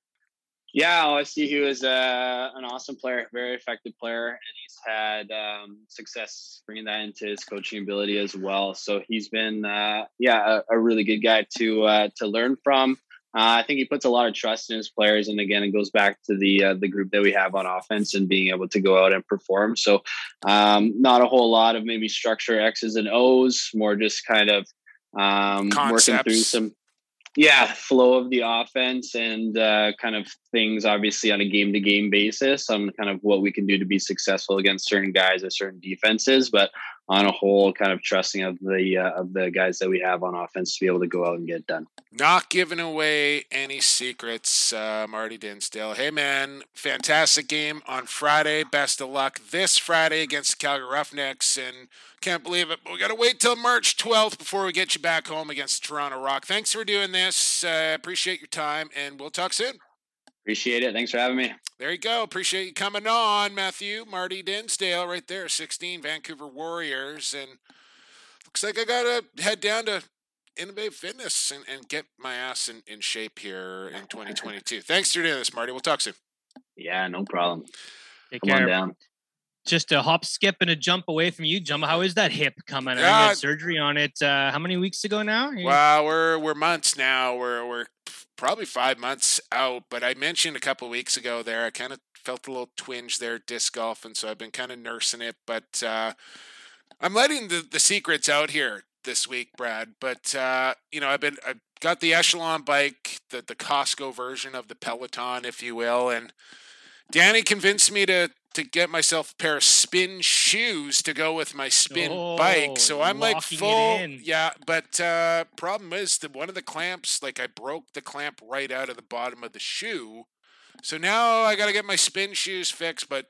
Yeah, OSU is uh, an awesome player, very effective player, and he's had um, success bringing that into his coaching ability as well. So he's been, uh, yeah, a, a, really good guy to uh, to learn from. Uh, I think he puts a lot of trust in his players, and again, it goes back to the uh, the group that we have on offense and being able to go out and perform. So, um, not a whole lot of maybe structure X's and O's, more just kind of um, working through some yeah flow of the offense and uh, kind of things obviously on a game to game basis on kind of what we can do to be successful against certain guys or certain defenses but on a whole kind of trusting of the uh, of the guys that we have on offense to be able to go out and get done not giving away any secrets uh, marty dinsdale hey man fantastic game on friday best of luck this friday against the calgary roughnecks and can't believe it. But we got to wait till March 12th before we get you back home against the Toronto Rock. Thanks for doing this. Uh, appreciate your time, and we'll talk soon. Appreciate it. Thanks for having me. There you go. Appreciate you coming on, Matthew. Marty Dinsdale, right there, 16, Vancouver Warriors. And looks like I got to head down to Innovate Fitness and, and get my ass in, in shape here in 2022. Thanks for doing this, Marty. We'll talk soon. Yeah, no problem. Take Come care. on down just a hop, skip, and a jump away from you, Jumbo. How is that hip coming? Yeah. I had surgery on it. Uh, how many weeks ago now? Well, we're we're months now. We're we're probably five months out. But I mentioned a couple weeks ago there. I kind of felt a little twinge there, disc golf, and so I've been kind of nursing it. But uh, I'm letting the the secrets out here this week, Brad. But uh, you know, I've been I got the Echelon bike, the the Costco version of the Peloton, if you will, and Danny convinced me to to get myself a pair of spin shoes to go with my spin oh, bike. So I'm like full. Yeah, but uh problem is that one of the clamps, like I broke the clamp right out of the bottom of the shoe. So now I got to get my spin shoes fixed, but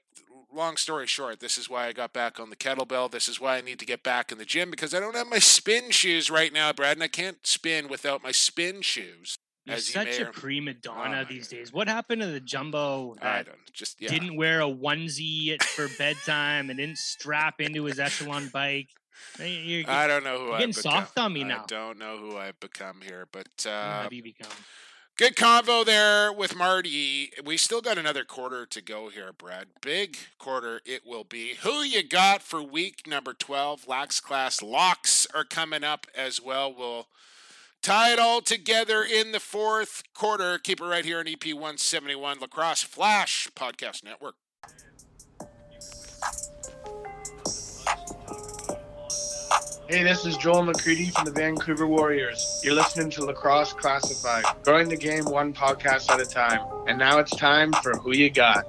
long story short, this is why I got back on the kettlebell. This is why I need to get back in the gym because I don't have my spin shoes right now, Brad, and I can't spin without my spin shoes. You're such a prima donna oh, these days. What happened to the jumbo I don't just yeah. didn't wear a onesie for bedtime and didn't strap into his echelon bike? You're, I don't know who you're getting soft on me now. I don't know who I've become here, but uh, have you become? Good convo there with Marty. We still got another quarter to go here, Brad. Big quarter it will be. Who you got for week number 12? Lax Class locks are coming up as well. We'll Tie it all together in the fourth quarter. Keep it right here on EP 171 Lacrosse Flash Podcast Network. Hey, this is Joel McCready from the Vancouver Warriors. You're listening to Lacrosse Classified, growing the game one podcast at a time. And now it's time for Who You Got.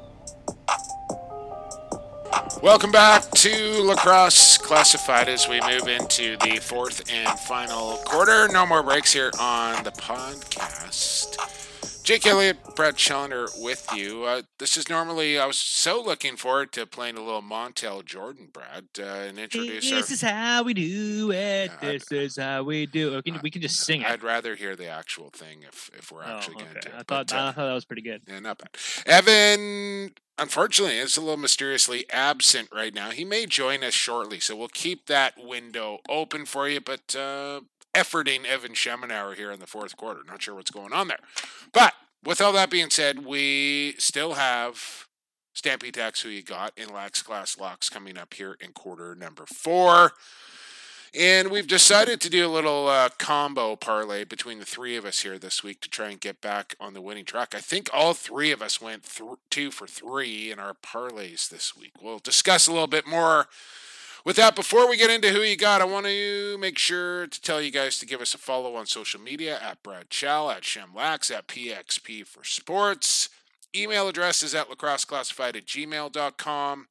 Welcome back to Lacrosse Classified as we move into the fourth and final quarter. No more breaks here on the podcast. Jake Elliott, Brad Challoner with you. Uh, this is normally, I was so looking forward to playing a little Montel Jordan, Brad, uh, and introduce This our, is how we do it. Yeah, this I'd, is how we do it. We can, we can just sing it. I'd rather hear the actual thing if, if we're actually oh, okay. going to. I thought, uh, I thought that was pretty good. Yeah, not bad. Evan, unfortunately, is a little mysteriously absent right now. He may join us shortly, so we'll keep that window open for you. But uh, efforting Evan Schemenauer here in the fourth quarter. Not sure what's going on there. But with all that being said, we still have Stampede Tack Who You Got in Lax Class Locks coming up here in quarter number four. And we've decided to do a little uh, combo parlay between the three of us here this week to try and get back on the winning track. I think all three of us went th- two for three in our parlays this week. We'll discuss a little bit more with that, before we get into who you got, I want to make sure to tell you guys to give us a follow on social media at Brad Chal, at Shemlax, at PXP for Sports. Email address is at lacrosseclassified at gmail.com.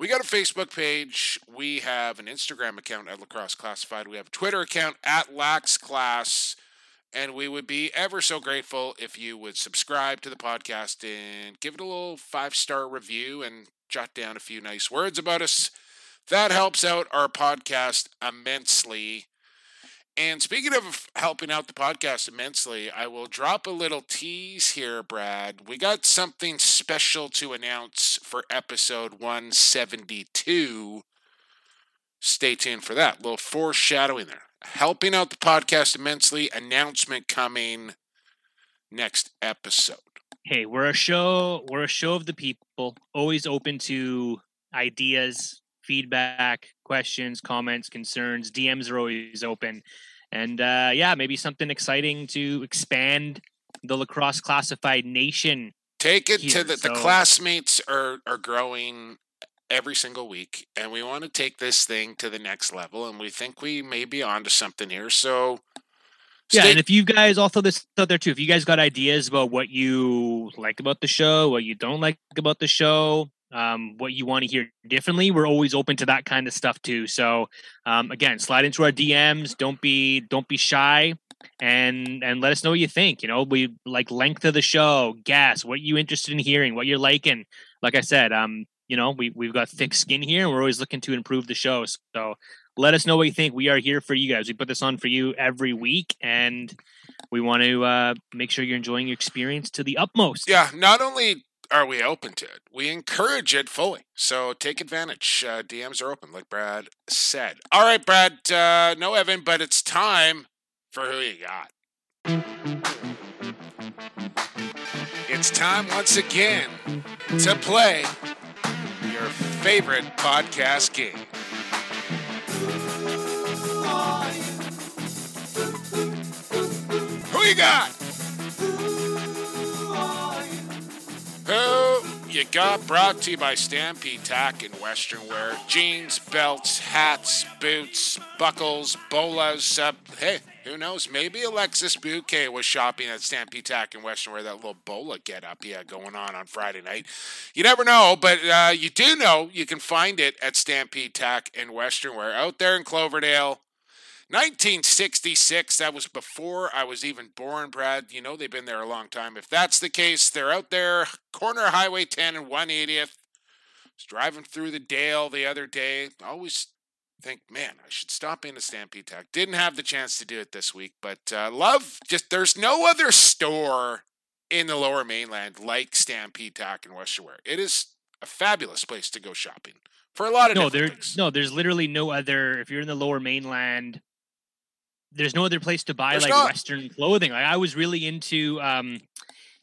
We got a Facebook page. We have an Instagram account at Lacrosse Classified. We have a Twitter account at Lax Class. And we would be ever so grateful if you would subscribe to the podcast and give it a little five star review and jot down a few nice words about us. That helps out our podcast immensely. And speaking of helping out the podcast immensely, I will drop a little tease here, Brad. We got something special to announce for episode 172. Stay tuned for that. A little foreshadowing there. Helping out the podcast immensely. Announcement coming next episode. hey, we're a show. We're a show of the people. Always open to ideas, feedback, questions, comments, concerns. DMs are always open, and uh, yeah, maybe something exciting to expand the lacrosse classified nation. Take it here. to the, the classmates are are growing every single week, and we want to take this thing to the next level, and we think we may be onto something here. So Yeah, and if you guys also this out there too, if you guys got ideas about what you like about the show, what you don't like about the show, um, what you want to hear differently, we're always open to that kind of stuff too. So um, again, slide into our DMs. Don't be don't be shy, and and let us know what you think. You know, we like length of the show, guess what you interested in hearing, what you're liking. Like I said, um, you know, we we've got thick skin here, and we're always looking to improve the show. So let us know what you think. We are here for you guys. We put this on for you every week, and we want to uh, make sure you're enjoying your experience to the utmost. yeah, not only are we open to it, we encourage it fully. So take advantage. Uh, DMs are open, like Brad said. All right, Brad. Uh, no Evan, but it's time for who you got. It's time once again to play your favorite podcast game. Who you got? Who you got? Brought to you by Stampede Tack and Western Wear. Jeans, belts, hats, boots, buckles, bolas. Uh, hey, who knows? Maybe Alexis Buque was shopping at Stampede Tack and Western Wear. That little bola get up had going on on Friday night. You never know, but uh, you do know you can find it at Stampede Tack and Western Wear out there in Cloverdale. 1966, that was before I was even born, Brad. You know they've been there a long time. If that's the case, they're out there, corner of Highway 10 and 180th. was driving through the Dale the other day. Always think, man, I should stop in to Stampede Tack. Didn't have the chance to do it this week, but uh, love just there's no other store in the lower mainland like Stampede Tack and Western Wear. It is a fabulous place to go shopping for a lot of no, there, things. no, there's literally no other. If you're in the Lower Mainland, there's no other place to buy There's like not. Western clothing. Like I was really into um,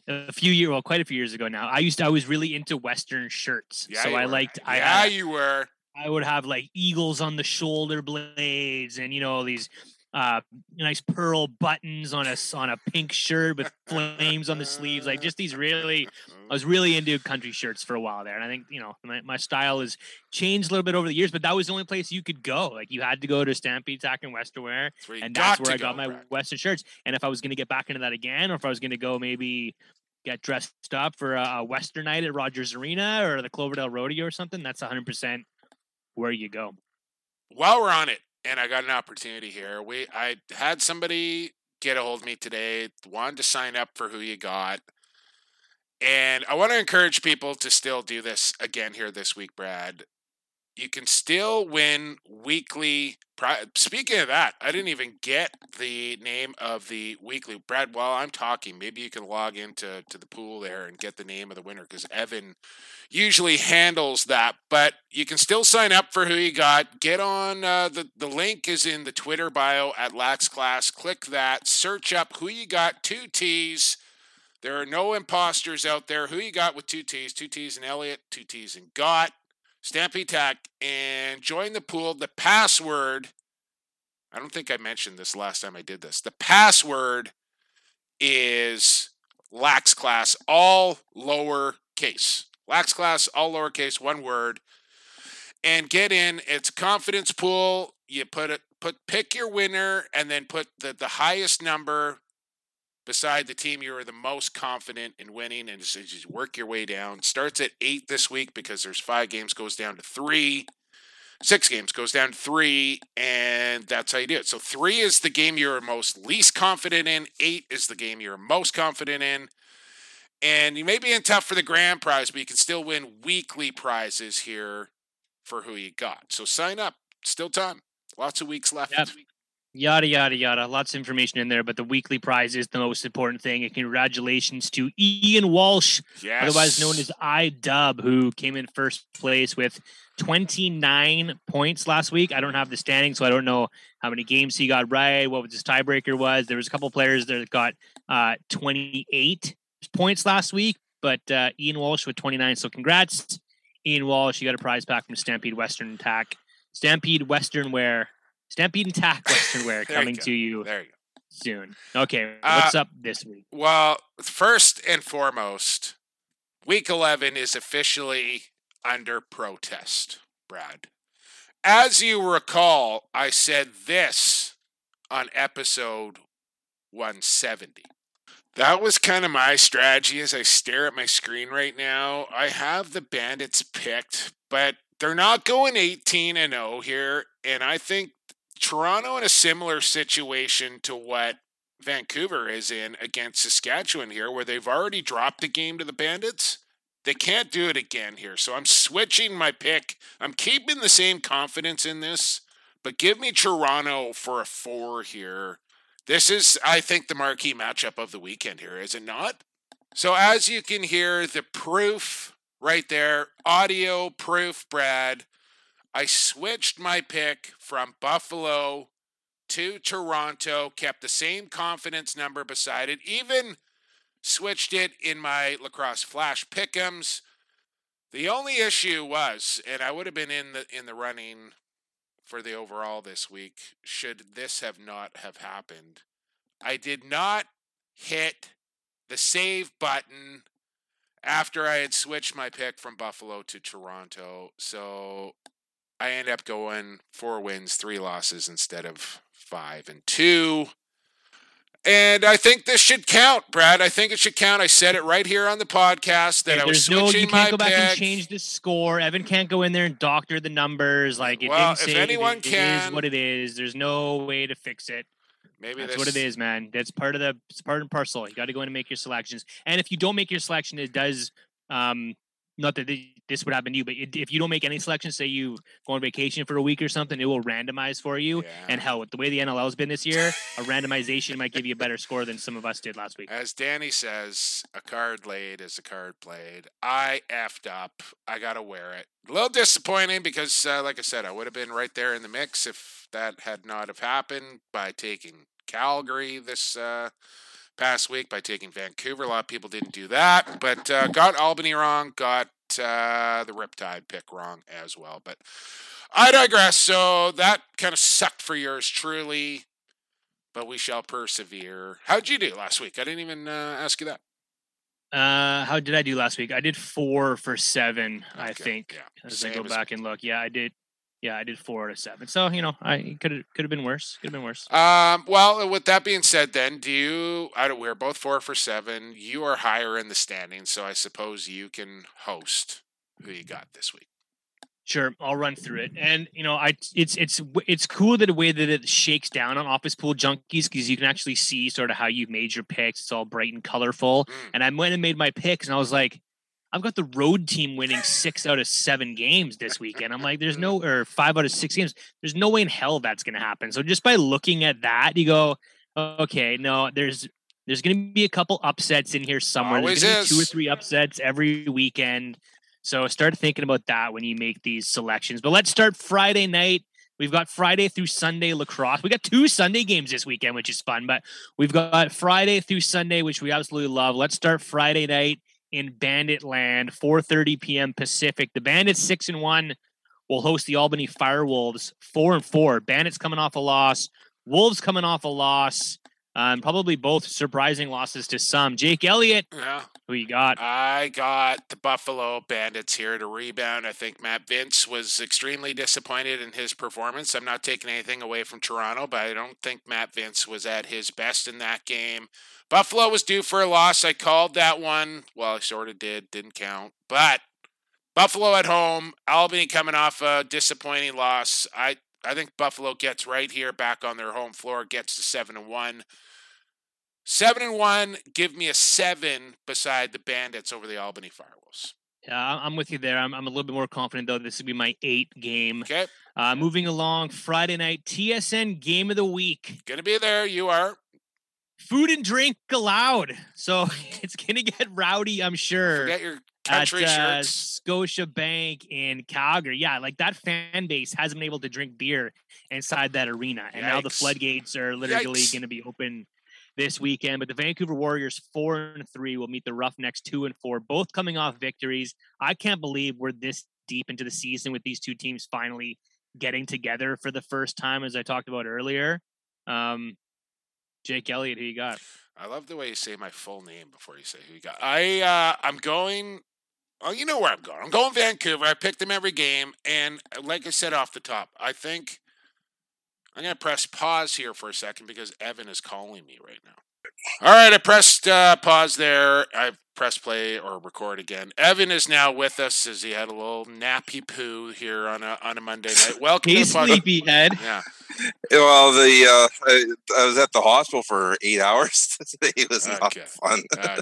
a few years, well, quite a few years ago now. I used, to, I was really into Western shirts. Yeah, so I were. liked. I yeah, had, you were. I would have like eagles on the shoulder blades, and you know all these uh nice pearl buttons on a on a pink shirt with flames on the sleeves like just these really i was really into country shirts for a while there and i think you know my, my style has changed a little bit over the years but that was the only place you could go. Like you had to go to stampede tack and western wear That's where you and that's where i got go, my western shirts and if i was going to get back into that again or if i was going to go maybe get dressed up for a, a western night at rogers arena or the cloverdale rodeo or something that's 100% where you go. While we're on it, and I got an opportunity here, we I had somebody get a hold of me today, wanted to sign up for who you got. And I want to encourage people to still do this again here this week, Brad. You can still win weekly. Speaking of that, I didn't even get the name of the weekly. Brad, while I'm talking, maybe you can log into to the pool there and get the name of the winner because Evan usually handles that. But you can still sign up for who you got. Get on uh, the the link is in the Twitter bio at Lax Class. Click that. Search up who you got. Two T's. There are no imposters out there. Who you got with two T's? Two T's and Elliot. Two T's and Got. Stampede Tack and join the pool. The password. I don't think I mentioned this last time I did this. The password is lax class, all lower case. Lax class, all lowercase, one word. And get in. It's confidence pool. You put it put pick your winner and then put the, the highest number beside the team you are the most confident in winning and just, just work your way down. Starts at eight this week because there's five games, goes down to three. Six games goes down to three, and that's how you do it. So three is the game you're most least confident in. Eight is the game you're most confident in. And you may be in tough for the grand prize, but you can still win weekly prizes here for who you got. So sign up. Still time. Lots of weeks left. Yep. Yada yada yada. Lots of information in there, but the weekly prize is the most important thing. And congratulations to Ian Walsh, Yes. otherwise known as iDub, who came in first place with 29 points last week. I don't have the standing, so I don't know how many games he got right, what was his tiebreaker was. There was a couple players that got uh, 28 points last week, but uh, Ian Walsh with 29. So congrats, Ian Walsh. You got a prize pack from Stampede Western Attack. Stampede Western Wear. Stampede and Tack Western Wear There you coming to you There you go. soon. Okay, Uh, what's up this week? Well, first and foremost, week 11 is officially under protest, Brad. As you recall, I said this on episode 170. That was kind of my strategy as I stare at my screen right now. I have the Bandits picked, but they're not going 18 and 0 here. And I think Toronto in a similar situation to what Vancouver is in against Saskatchewan here, where they've already dropped a game to the Bandits. They can't do it again here. So I'm switching my pick. I'm keeping the same confidence in this, but give me Toronto for a four here. This is, I think, the marquee matchup of the weekend here, is it not? So as you can hear, the proof right there, audio proof, Brad. I switched my pick from Buffalo to Toronto, kept the same confidence number beside it, even switched it in my lacrosse flash pick'ems. The only issue was, and I would have been in the in the running for the overall this week, should this have not have happened. I did not hit the save button after I had switched my pick from Buffalo to Toronto. So I end up going four wins, three losses instead of five and two. And I think this should count, Brad. I think it should count. I said it right here on the podcast that Hey, I was there's no, switching you my can't go back and change the score. Evan can't go in there and doctor the numbers. Like it Well, if anyone it, it can- is what it is. There's no way to fix it. Maybe That's this, what it is, man. That's part of the it's part and parcel. You got to go in and make your selections. And if you don't make your selection, it does. Um, not that th- this would happen to you, but it, if you don't make any selections, say you go on vacation for a week or something, it will randomize for you. And hell, with the way the NLL has been this year, a randomization might give you a better score than some of us did last week. As Danny says, a card laid is a card played. I effed up. I got to wear it. A little disappointing because, uh, like I said, I would have been right there in the mix if that had not have happened by taking Calgary this uh, past week, by taking Vancouver. A lot of people didn't do that, but uh, got Albany wrong, got uh, the Riptide pick wrong as well. But I digress. So that kind of sucked for yours truly but we shall persevere. How'd you do last week? I didn't even uh, ask you that. Uh, how did I do last week? I did four for seven, I think. yeah, As I go back and look, yeah, I did. Yeah, I did four out of seven. So you know, I could have could have been worse. Could have been worse. Um, well, with that being said, then do you? I don't. We're both four for seven. You are higher in the standings, so I suppose you can host. Who you got this week? Sure, I'll run through it. And you know, I it's it's it's cool that the way that it shakes down on Office Pool Junkies because you can actually see sort of how you've made your picks. It's all bright and colorful. Mm. And I went and made my picks, and I was like, I've got the road team winning six out of seven games this weekend. I'm like, there's no or five out of six games. There's no way in hell that's going to happen. So just by looking at that, you go, okay, no, there's there's going to be a couple upsets in here somewhere. Always there's two or three upsets every weekend. So start thinking about that when you make these selections. But let's start Friday night. We've got Friday through Sunday lacrosse. We got two Sunday games this weekend, which is fun. But we've got Friday through Sunday, which we absolutely love. Let's start Friday night in Bandit Land, 4:30 p.m. Pacific. The Bandits six and one will host the Albany Firewolves, four and four. Bandits coming off a loss, Wolves coming off a loss. Um, probably both surprising losses to some. Jake Elliott, Yeah, who you got? I got the Buffalo Bandits here to rebound. I think Matt Vince was extremely disappointed in his performance. I'm not taking anything away from Toronto, but I don't think Matt Vince was at his best in that game. Buffalo was due for a loss. I called that one. Well, I sort of did, didn't count. But Buffalo at home, Albany coming off a disappointing loss. I I think Buffalo gets right here back on their home floor, gets to seven and one. Seven and one, give me a seven beside the Bandits over the Albany Firewolves. Yeah, I'm with you there. I'm, I'm a little bit more confident though. This would be my eight game. Okay, Uh, moving along, Friday night TSN game of the week. gonna be there. You are. Food and drink allowed, so it's gonna get rowdy. I'm sure. Forget your country at, uh, shirts. Scotia Bank in Calgary. Yeah, like that fan base hasn't been able to drink beer inside that arena, and now the floodgates are literally Yikes. going to be open this weekend. But the Vancouver Warriors, four and three, will meet the Roughnecks, two and four, both coming off victories. I can't believe we're this deep into the season with these two teams finally getting together for the first time, as I talked about earlier. Um, Jake Elliott, who you got? I love the way you say my full name before you say who you got. I uh, I'm going. Oh, you know where I'm going. I'm going Vancouver. I picked them every game, and uh, like I said off the top, I think I'm going to press pause here for a second because Evan is calling me right now. All right, I pressed uh, pause there. I pressed play or record again. Evan is now with us as he had a little nappy poo here on a on a Monday night. Welcome He's to the pod- sleepyhead. Yeah. Well, the uh, I, I was at the hospital for eight hours today. It was not fun. Okay.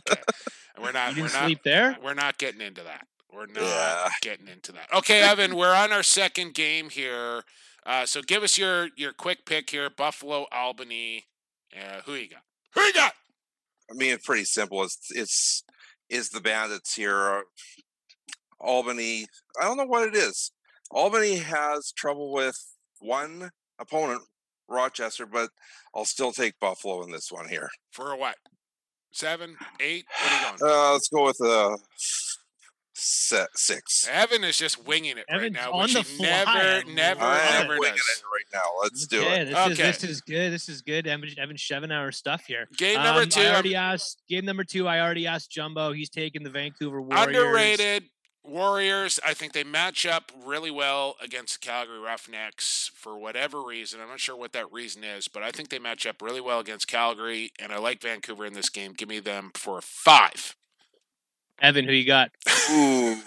We're not. You we're didn't not. sleep there? We're not getting into that. We're not Yeah. getting into that. Okay, Evan, we're on our second game here. Uh, so give us your your quick pick here: Buffalo, Albany. Uh, who you got? Who you got? I mean, it's pretty simple. It's it's is the Bandits here. Albany. I don't know what it is. Albany has trouble with one opponent, Rochester, but I'll still take Buffalo in this one here. For a what? Seven, eight? What are you going? Uh, let's go with a set six. Evan is just winging it right now, on which the he fly. never, never, I am never winging does. it right now. Let's do Yeah, it. this is Okay. this is good. This is good. Evan, Evan Schemenauer stuff here. Game number Um, two, I I'm- already asked. Game number two. I already asked Jumbo. He's taking the Vancouver Warriors. Underrated Warriors. I think they match up really well against the Calgary Roughnecks for whatever reason. I'm not sure what that reason is, but I think they match up really well against Calgary, and I like Vancouver in this game. Give me them for five. Evan, who you got? Ooh.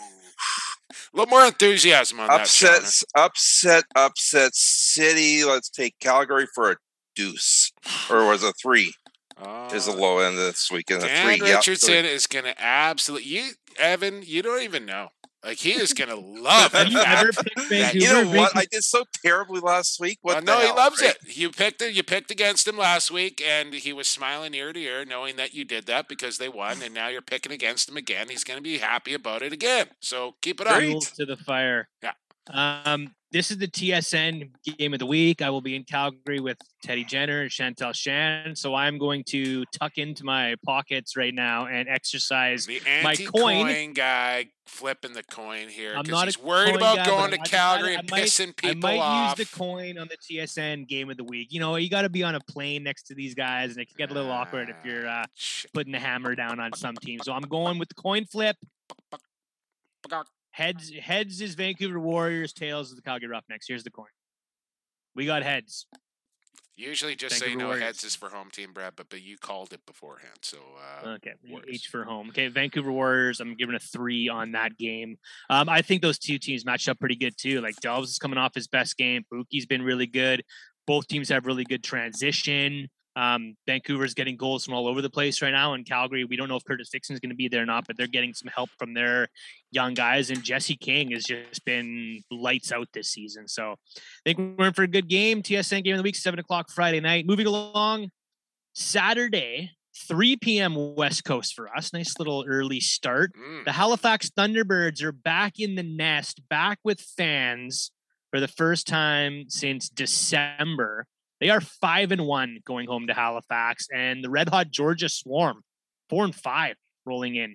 A little more enthusiasm on that. Shauna. Upsets, upset, upset city. Let's take Calgary for a deuce, or was it three? Is the Uh, low end this weekend. A Dan three, yeah, Richardson three. is going to absolutely you, Evan. You don't even know. Like he is going to love Have you ever picked Vancouver? You know what? I did so terribly last week. What Well, the no, he loves right? it. You picked it. You picked against him last week, and he was smiling ear to ear, knowing that you did that because they won. And now you're picking against him again. He's going to be happy about it again. So keep it up. Fuel to the fire. Yeah. Um, this is the TSN game of the week. I will be in Calgary with Teddy Jenner and Chantel Shan. So I'm going to tuck into my pockets right now and exercise The my coin. guy flipping the coin here I'm not he's worried about guy, going to I Calgary and might- pissing I might off. use the coin on the TSN game of the week. You know, you got to be on a plane next to these guys, and it can get a little awkward if you're uh, putting the hammer down on some team. So I'm going with the coin flip. Heads, heads is Vancouver Warriors. Tails is the Calgary Roughnecks. Here's the coin. We got heads. Usually, just Vancouver you know, Warriors. heads is for home team, Brad. But but you called it beforehand, so uh, Okay, Warriors. H for home. Okay, Vancouver Warriors. I'm giving a three on that game. Um, I think those two teams match up pretty good too. Like Dobbs is coming off his best game. Buque's been really good. Both teams have really good transition. Um, Vancouver's getting goals from all over the place right now, and Calgary, we don't know if Curtis Dickson's going to be there or not, but they're getting some help from their young guys. And Jesse King has just been lights out this season. So I think we're in for a good game. TSN game of the week, seven o'clock Friday night. Moving along, Saturday, 3 p.m. West Coast for us. Nice little early start. mm, The Halifax Thunderbirds are back in the nest, back with fans for the first time since December. They are five and one going home to Halifax, and the Red Hot Georgia Swarm, four and five, rolling in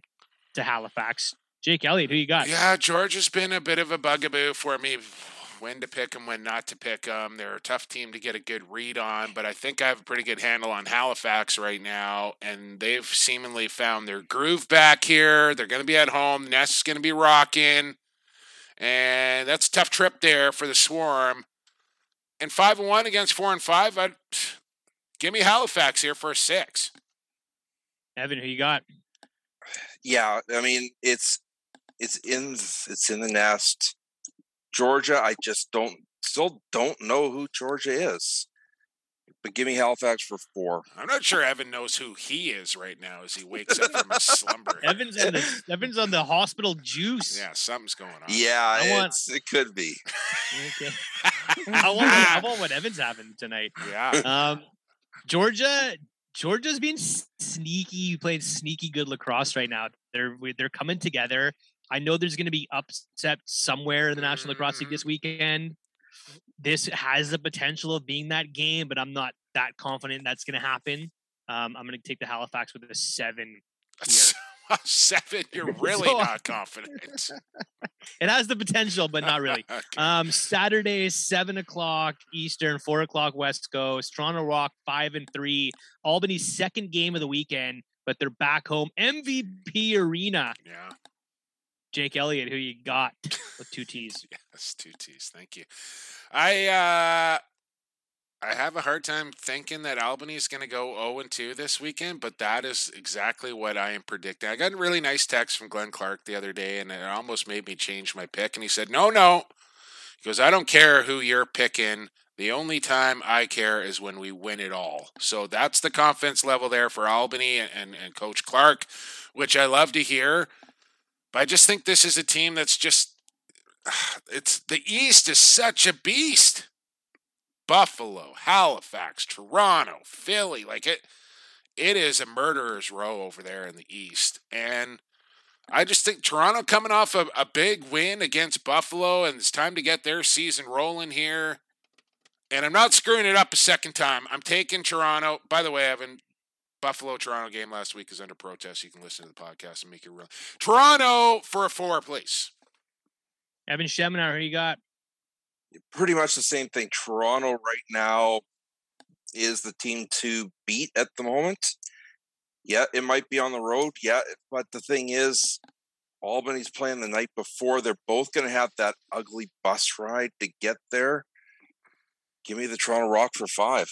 to Halifax. Jake Elliott, who you got? yeah, Georgia's been a bit of a bugaboo for me. When to pick them, when not to pick them. They're a tough team to get a good read on, but I think I have a pretty good handle on Halifax right now, and they've seemingly found their groove back here. They're going to be at home. Nest is going to be rocking, and that's a tough trip there for the Swarm. And five and one against four and five. I'd give me Halifax here for a six. Evan, who you got? Yeah, I mean it's it's in it's in the nest. Georgia, I just don't still don't know who Georgia is. But give me Halifax for four. I'm not sure Evan knows who he is right now as he wakes up from his slumber. Evan's on the Evan's on the hospital juice. Yeah, something's going on. Yeah, I want- it could be. Okay. I want I want what Evan's having tonight. Yeah. Um, Georgia, Georgia's being sneaky, playing sneaky good lacrosse right now. They're they're coming together. I know there's going to be upset somewhere in the National Lacrosse League this weekend. This has the potential of being that game, but I'm not that confident that's going to happen. Um, I'm going to take the Halifax with a seven. Seven. You're really So- not confident. It has the potential, but not really. Okay. Um, Saturday, seven o'clock Eastern, four o'clock West Coast. Toronto Rock five and three. Albany's second game of the weekend, but they're back home. MVP Arena. Yeah. Jake Elliott, who you got with two T's? Yes, two T's. Thank you. I uh I have a hard time thinking that Albany is going to go 0 and 2 this weekend, but that is exactly what I am predicting. I got a really nice text from Glenn Clark the other day, and it almost made me change my pick. And he said, "No, no," he goes, "I don't care who you're picking. The only time I care is when we win it all." So that's the confidence level there for Albany and, and, and Coach Clark, which I love to hear. But I just think this is a team that's just it's the East is such a beast. Buffalo, Halifax, Toronto, Philly, like it it is a murderer's row over there in the East. And I just think Toronto coming off a, a big win against Buffalo, and it's time to get their season rolling here. And I'm not screwing it up a second time. I'm taking Toronto. By the way, Evan, Buffalo Toronto game last week is under protest. You can listen to the podcast and make it real. Toronto for a four, please. Evan Schemenauer, who you got? pretty much the same thing. Toronto right now is the team to beat at the moment. Yeah, it might be on the road. Yeah, but the thing is, Albany's playing the night before. They're both going to have that ugly bus ride to get there. Give me the Toronto Rock for five.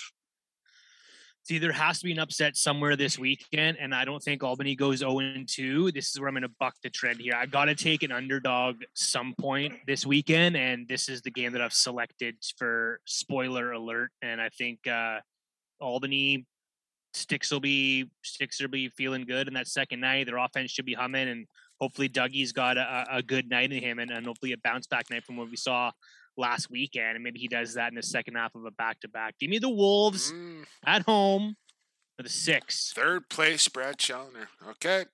See, there has to be an upset somewhere this weekend, and I don't think Albany goes 0 2. This is where I'm going to buck the trend here. I got to take an underdog some point this weekend, and this is the game that I've selected for spoiler alert. And I think uh, Albany sticks will be sticks will be feeling good in that second night. Their offense should be humming, and hopefully Dougie's got a, a good night in him, and, and hopefully a bounce back night from what we saw last weekend, and maybe he does that in the second half of a back to back. Give me the Wolves Mm, at home for the six. third place, Brad Challoner. Okay.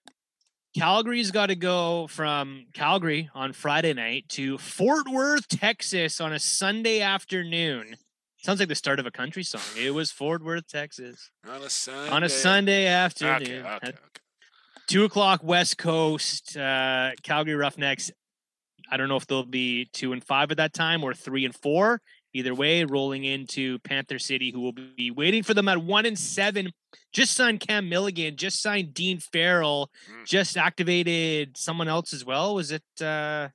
Calgary's got to go from Calgary on Friday night to Fort Worth, Texas on a Sunday afternoon. Sounds like the start of a country song. It was Fort Worth, Texas On a Sunday. on a Sunday afternoon. Okay, okay, At Two o'clock West Coast. Uh, Calgary Roughnecks. I don't know if they'll be two and five at that time or three and four. Either way, rolling into Panther City, who will be waiting for them at one and seven. Just signed Cam Milligan. Just signed Dean Farrell. Mm. Just activated someone else as well. Was it? uh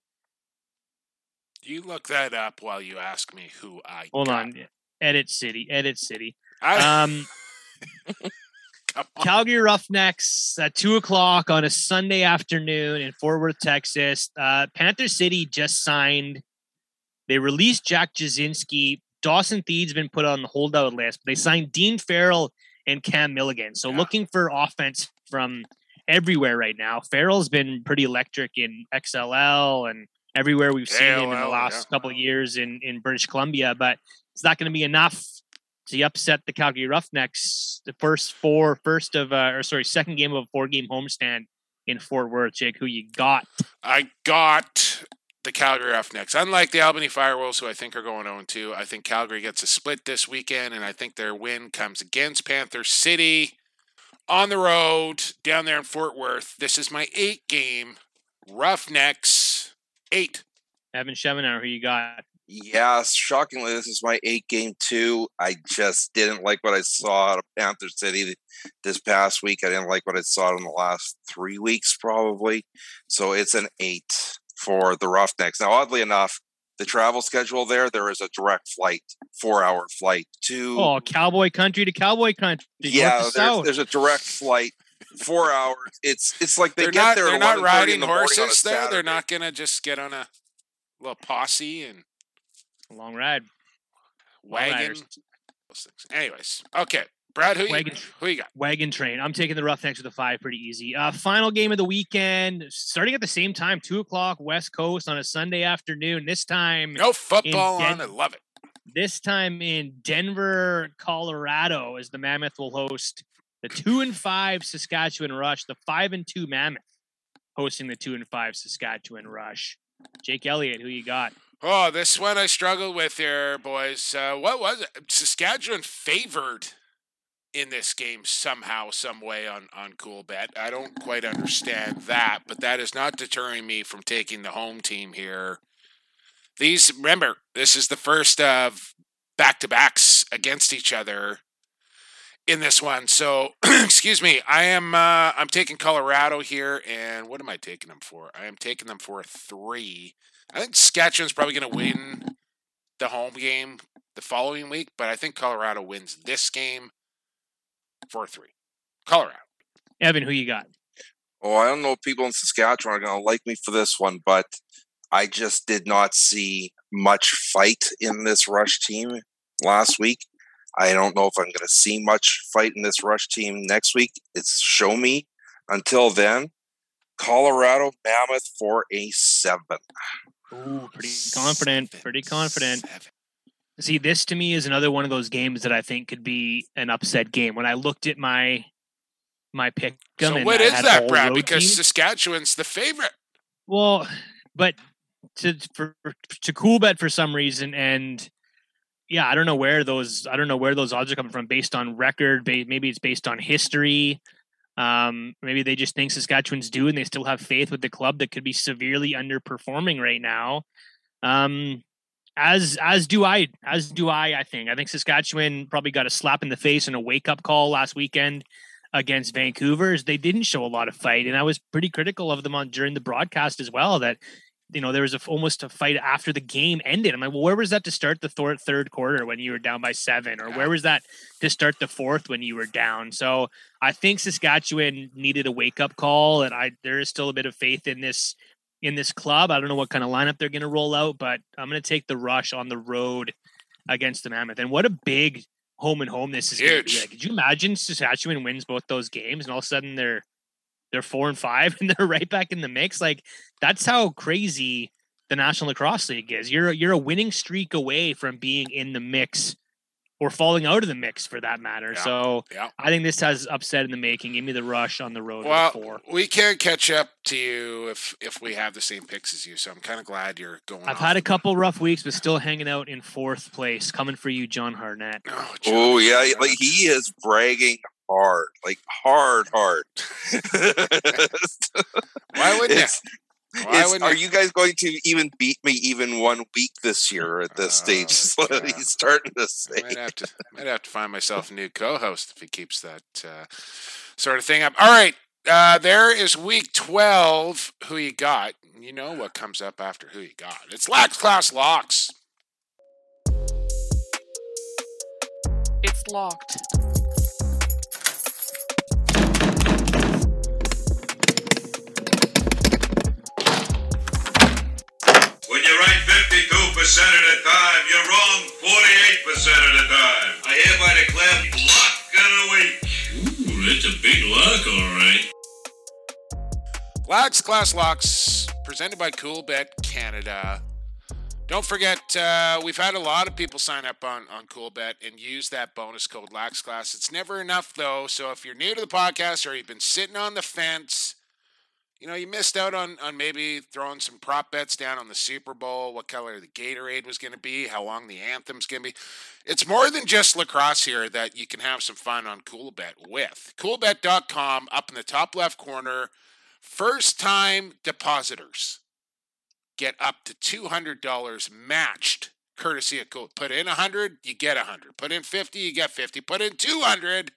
You look that up while you ask me who I Hold got. on. Edit City. Edit City. I, Um, come on. Calgary Roughnecks at two o'clock on a Sunday afternoon in Fort Worth, Texas. Uh, Panther City just signed. They released Jack Jasinski. Dawson Theed's been put on the holdout list. They signed Dean Farrell and Cam Milligan. So Yeah. looking for offense from everywhere right now. Farrell's been pretty electric in XLL and everywhere we've seen him in the last couple of years in, in British Columbia, but it's not going to be enough to upset the Calgary Roughnecks. The first four, first of, uh, or sorry, second game of a four game homestand in Fort Worth. Jake, who you got? I got the Calgary Roughnecks. Unlike the Albany Firewolves, who I think are going 0 2, I think Calgary gets a split this weekend, and I think their win comes against Panther City on the road down there in Fort Worth. This is my eight game Roughnecks eight. Evan Schemenauer, who you got? Yeah, shockingly, this is my eight game two. I just didn't like what I saw out of Panther City this past week. I didn't like what I saw in the last three weeks, probably. So it's an eight for the Roughnecks. Now, oddly enough, the travel schedule there, there is a direct flight, four hour flight to. Oh, cowboy country to cowboy country. yeah, there's, there's a direct flight, four hours. It's it's like they They're get not, there. they're not riding the morning on a horses there. They're not going to just get on a little posse and Long ride. Wagon. riders. Those things. Anyways, okay. Brad, who you, who you got? Wagon train. I'm taking the Roughnecks with a five, pretty easy. Uh, final game of the weekend, starting at the same time, two o'clock West Coast on a Sunday afternoon. This time, No football on. Den- I love it. this time in Denver, Colorado, as the Mammoth will host the two and five Saskatchewan Rush, the five and two Mammoth hosting the two and five Saskatchewan Rush. Jake Elliott, who you got? Oh, this one I struggled with here, boys. Uh, what was it? Saskatchewan favored in this game somehow, some way on on Cool Bet. I don't quite understand that, but that is not deterring me from taking the home team here. These remember, this is the first of back to backs against each other in this one. So, excuse me, I am uh, I'm taking Colorado here, and what am I taking them for? I am taking them for a three. I think Saskatchewan's probably going to win the home game the following week, but I think Colorado wins this game for three. Colorado. Evan, who you got? Oh, I don't know if people in Saskatchewan are going to like me for this one, but I just did not see much fight in this rush team last week. I don't know if I'm going to see much fight in this rush team next week. It's show me. Until then, Colorado Mammoth for a seven. Ooh, pretty confident. Pretty confident. See, this to me is another one of those games that I think could be an upset game. When I looked at my my pick, So what is that, Brad? Because Saskatchewan's the favorite. Well, but to for to cool bet for some reason, and yeah, I don't know where those I don't know where those odds are coming from based on record. Maybe it's based on history. Um, maybe they just think Saskatchewan's due, and they still have faith with the club that could be severely underperforming right now. Um, as as do I, as do I. I think I think Saskatchewan probably got a slap in the face and a wake up call last weekend against Vancouver's. They didn't show a lot of fight, and I was pretty critical of them on during the broadcast as well. That you know there was a, almost a fight after the game ended. I'm like, well, where was that to start the third third quarter when you were down by seven, or where was that to start the fourth when you were down? So I think Saskatchewan needed a wake up call, and I there is still a bit of faith in this in this club. I don't know what kind of lineup they're going to roll out, but I'm going to take the rush on the road against the Mammoth. And what a big home and home this is going to be. Like, could you imagine Saskatchewan wins both those games and all of a sudden they're they're four and five and they're right back in the mix? Like that's how crazy the National Lacrosse League is. You're you're a winning streak away from being in the mix or falling out of the mix for that matter. Yeah, So yeah. I think this has upset in the making. Give me the rush on the road. Well, four. we can't catch up to you if if we have the same picks as you. So I'm kind of glad you're going. I've had a couple rough weeks, but still hanging out in fourth place. Coming for you, John Harnett. Oh, oh yeah, like he is bragging hard, like hard, hard. Why wouldn't It's- Why it's- wouldn't are you? you guys going to even beat me even one week this year at this stage? Is what he's starting to say. I might have to might have to find myself a new co-host if he keeps that uh, sort of thing up. All right, uh, there is week twelve. Who you got? You know what comes up after who you got? It's Lax Class Locks. It's locked. 52% of the time, you're wrong 48% of the time. I hereby declare lock of the week. Ooh, that's a big lock, all right. Lax Class Locks, presented by Coolbet Canada. Don't forget, uh, we've had a lot of people sign up on, on Coolbet and use that bonus code LaxClass. It's never enough, though. So if you're new to the podcast or you've been sitting on the fence, you know, you missed out on, on maybe throwing some prop bets down on the Super Bowl, what color the Gatorade was going to be, how long the anthem's going to be. It's more than just lacrosse here that you can have some fun on Coolbet with. Coolbet.com, up in the top left corner, first time depositors get up to $200 matched courtesy of Cool. Put in 100, you get 100. Put in 50, you get 50. Put in 200,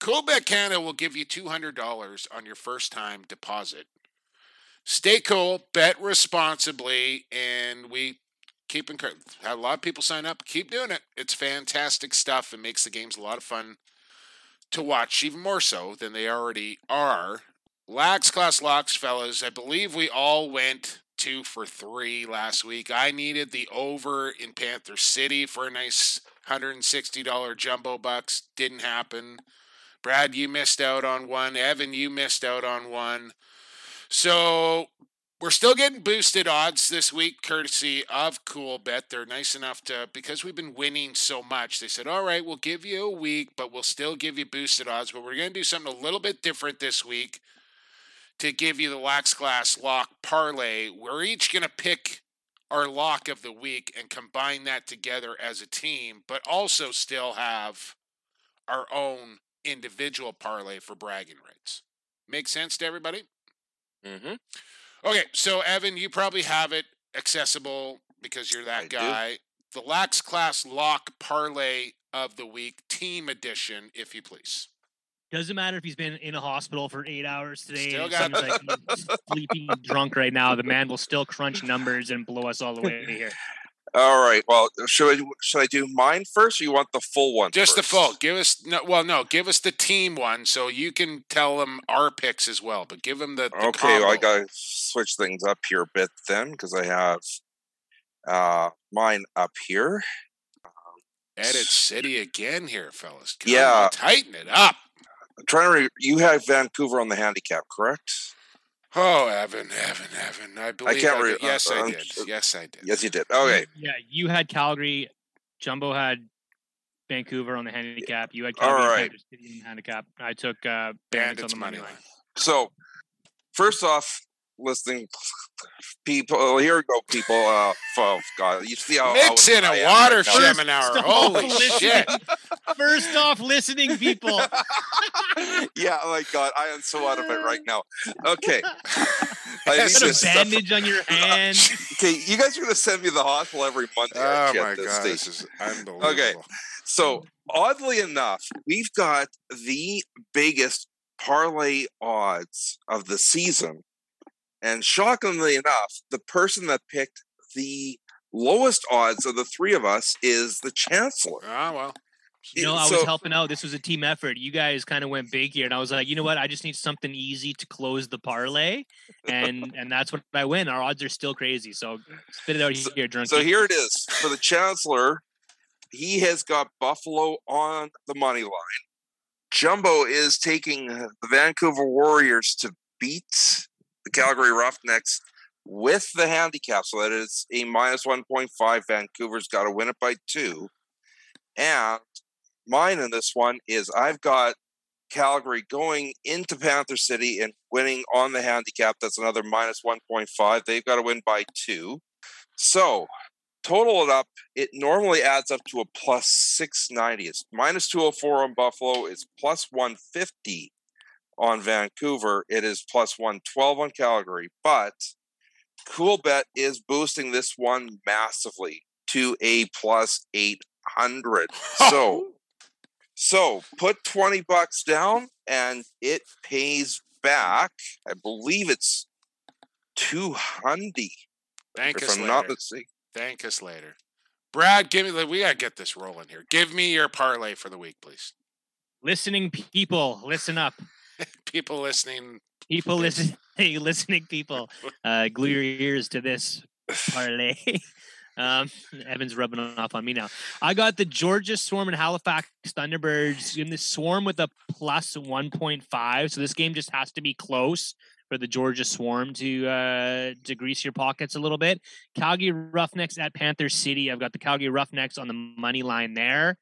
Coolbet Canada will give you $200 on your first time deposit. Stay cool, bet responsibly, and we keep encouraging. A lot of people sign up. Keep doing it. It's fantastic stuff. It makes the games a lot of fun to watch, even more so than they already are. Lax Class Locks, fellas. I believe we all went two for three last week. I needed the over in Panther City for a nice $160 jumbo bucks. Didn't happen. Brad, you missed out on one. Evan, you missed out on one. So we're still getting boosted odds this week, courtesy of Cool Bet. They're nice enough to, because we've been winning so much, they said, all right, we'll give you a week, but we'll still give you boosted odds. But we're going to do something a little bit different this week to give you the Lax Class Lock Parlay. We're each going to pick our lock of the week and combine that together as a team, but also still have our own individual parlay for bragging rights. Make sense to everybody? Mm-hmm. Okay, so Evan, you probably have it accessible because you're that I do. guy. The Lax Class Lock Parlay of the Week, Team Edition, if you please. Doesn't matter if he's been in a hospital for eight hours today. Still and got- seems like he's sleeping drunk right now. The man will still crunch numbers and blow us all the way here. All right. Well, should I should I do mine first, or you want the full one? Just the full. Give us no. Well, no. Give us the team one, so you can tell them our picks as well. But give them the. the Okay, well, I gotta switch things up here a bit then, because I have uh mine up here. Edit City again here, fellas. Come Yeah. on, tighten it up. I'm trying to. Re- you have Vancouver on the handicap, correct? Oh, Evan, Evan, Evan. I believe can't I re- Yes, uh, I did. Yes, I did. Yes, you did. Okay. Yeah, you had Calgary. Jumbo had Vancouver on the handicap. You had All Calgary and City on the handicap. I took uh, Bandits, Bandits on the money money line. line. So, first off, listening people, here we go, people. Uh, oh God, you see how Mix how in I a am water right now. Schemenauer. Holy listening. shit! First off, listening people. yeah, oh my God, I am so out of it right now. Okay, I need Put a this stuff. bandage on your hand. Okay, you guys are gonna send me to the hospital every Monday. Oh my this god, stage? this is unbelievable. Okay, so oddly enough, we've got the biggest parlay odds of the season. And shockingly enough, the person that picked the lowest odds of the three of us is the Chancellor. Ah, well. You know, I So- was helping out. This was a team effort. You guys kind of went big here, and I was like, you know what? I just need something easy to close the parlay, and and that's what I win. Our odds are still crazy, so spit it out here, drunk. So here it is for the Chancellor. He has got Buffalo on the money line. Jumbo is taking the Vancouver Warriors to beat the Calgary Roughnecks with the handicap. So that is a minus 1.5. Vancouver's got to win it by two. And mine in this one is I've got Calgary going into Panther City and winning on the handicap. That's another minus 1.5. They've got to win by two. So total it up, it normally adds up to a plus 690. It's minus 204 on Buffalo. It's plus 150 on Vancouver. It is plus 112 on Calgary. But Cool Bet is boosting this one massively to a plus 800. So, oh. so put 20 bucks down and it pays back. I believe it's 200. Thank if us I'm later. not mistaken. Thank us later. Brad, give me. We gotta get this rolling here. Give me your parlay for the week, please. listening people, listen up. People listening. People listen. Hey, listening people, uh, glue your ears to this parlay. um, Evan's rubbing off on me now. I got the Georgia Swarm and Halifax Thunderbirds in the Swarm with a plus one point five. So this game just has to be close for the Georgia Swarm to uh, to grease your pockets a little bit. Calgary Roughnecks at Panther City. I've got the Calgary Roughnecks on the money line there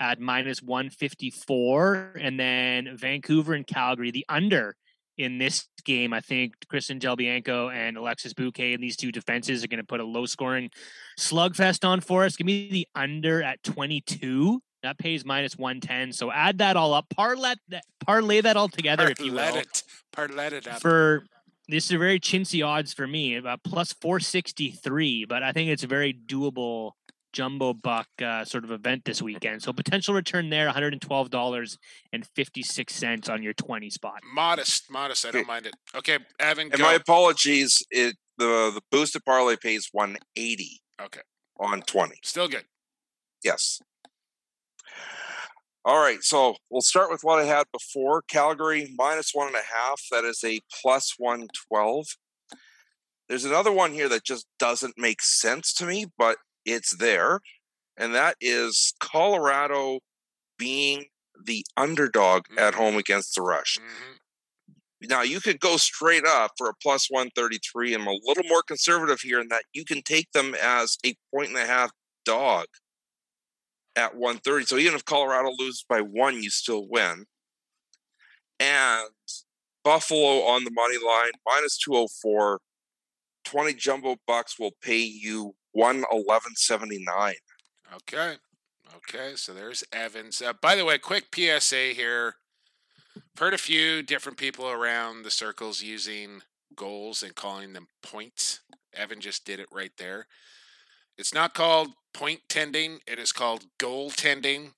at minus 154 and then Vancouver and Calgary the under in this game I think Christian Del Bianco and Alexis Buque and these two defenses are going to put a low scoring slugfest on for us give me the under at 22 that pays minus 110 so add that all up parlay that parlay that all together if you will it. Parlay it up. for this is very chintzy odds for me about plus 463 but i think it's a very doable jumbo buck uh, sort of event this weekend so potential return there $112.56 on your 20 spot modest, modest. I don't mind it. Okay, Evan, And go. my apologies. It the the boosted parlay pays 180 okay, on 20. still good. Yes. All right, so we'll start with what I had before. Calgary minus one and a half. That is a plus one twelve. There's another one here that just doesn't make sense to me, but it's there, and that is Colorado being the underdog mm-hmm. at home against the Rush. Mm-hmm. Now you could go straight up for a plus 133. I'm a little more conservative here in that you can take them as a point and a half dog at 130. So even if Colorado loses by one, you still win. And Buffalo on the money line, minus 204. 20 jumbo bucks will pay you 111.79. Okay, Okay, so there's Evans. Uh, by the way, quick PSA here. Heard a few different people around the circles using goals and calling them points. Evan just did it right there. It's not called point tending, it is called goal tending.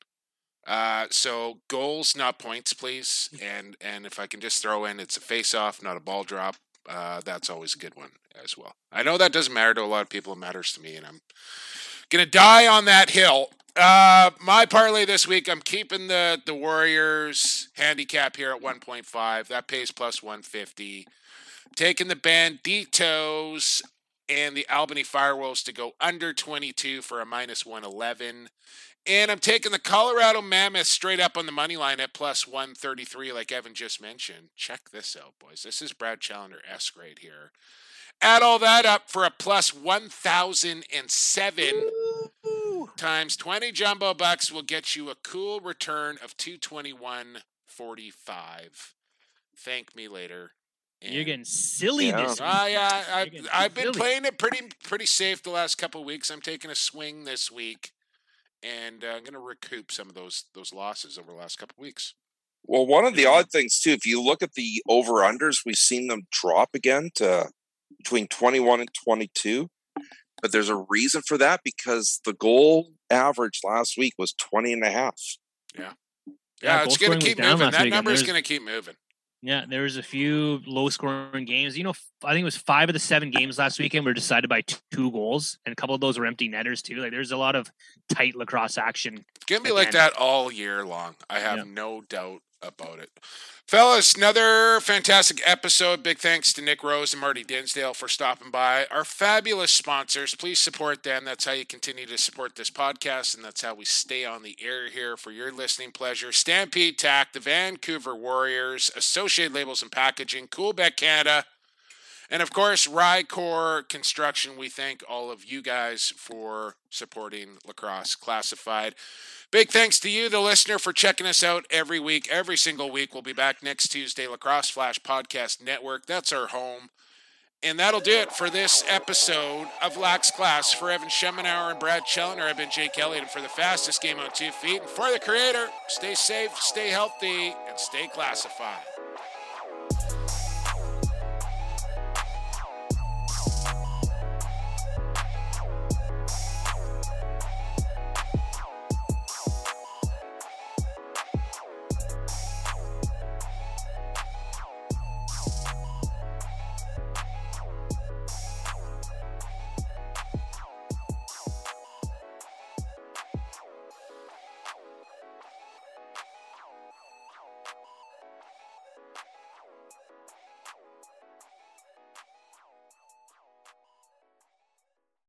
Uh, so goals, not points, please. And and if I can just throw in, it's a face off, not a ball drop. Uh, that's always a good one as well. I know that doesn't matter to a lot of people. It matters to me, and I'm gonna die on that hill. Uh, my parlay this week, I'm keeping the the Warriors handicap here at 1.5. That pays plus 150. Taking the Banditos and the Albany Firewolves to go under 22 for a minus 111. And I'm taking the Colorado Mammoth straight up on the money line at plus 133, like Evan just mentioned. Check this out, boys. This is Brad Challenger esque right here. Add all that up for a plus 1,007 times 20 jumbo bucks will get you a cool return of 221.45. Thank me later. You're getting silly Yeah. this week. Uh, yeah, I, You're getting I've been silly. playing it pretty pretty safe the last couple of weeks. I'm taking a swing this week, and uh, I'm going to recoup some of those those losses over the last couple of weeks. Well, one of the odd things too, if you look at the over unders, we've seen them drop again to between 21 and 22. But there's a reason for that because the goal average last week was 20 and a half. Yeah, Yeah, it's going to keep moving. That number is going to keep moving. Yeah, there was a few low scoring games. You know, I think it was five of the seven games last weekend were decided by two goals, and a couple of those were empty netters too. Like, there's a lot of tight lacrosse action. It's to be like that all year long. I have no doubt about it. Fellas, another fantastic episode. Big thanks to Nick Rose and Marty Dinsdale for stopping by. Our fabulous sponsors, please support them. That's how you continue to support this podcast, and that's how we stay on the air here for your listening pleasure. Stampede Tack, the Vancouver Warriors, Associated Labels and Packaging, Coolbet Canada, and of course, Rycor Construction. We thank all of you guys for supporting Lacrosse Classified. Big thanks to you, the listener, for checking us out every week, every single week. We'll be back next Tuesday, Lacrosse Flash Podcast Network. That's our home. And that'll do it for this episode of Lax Class. For Evan Schemenauer and Brad Challenger, I've been Jake Elliott. And for the fastest game on two feet, and for the creator, stay safe, stay healthy, and stay classified.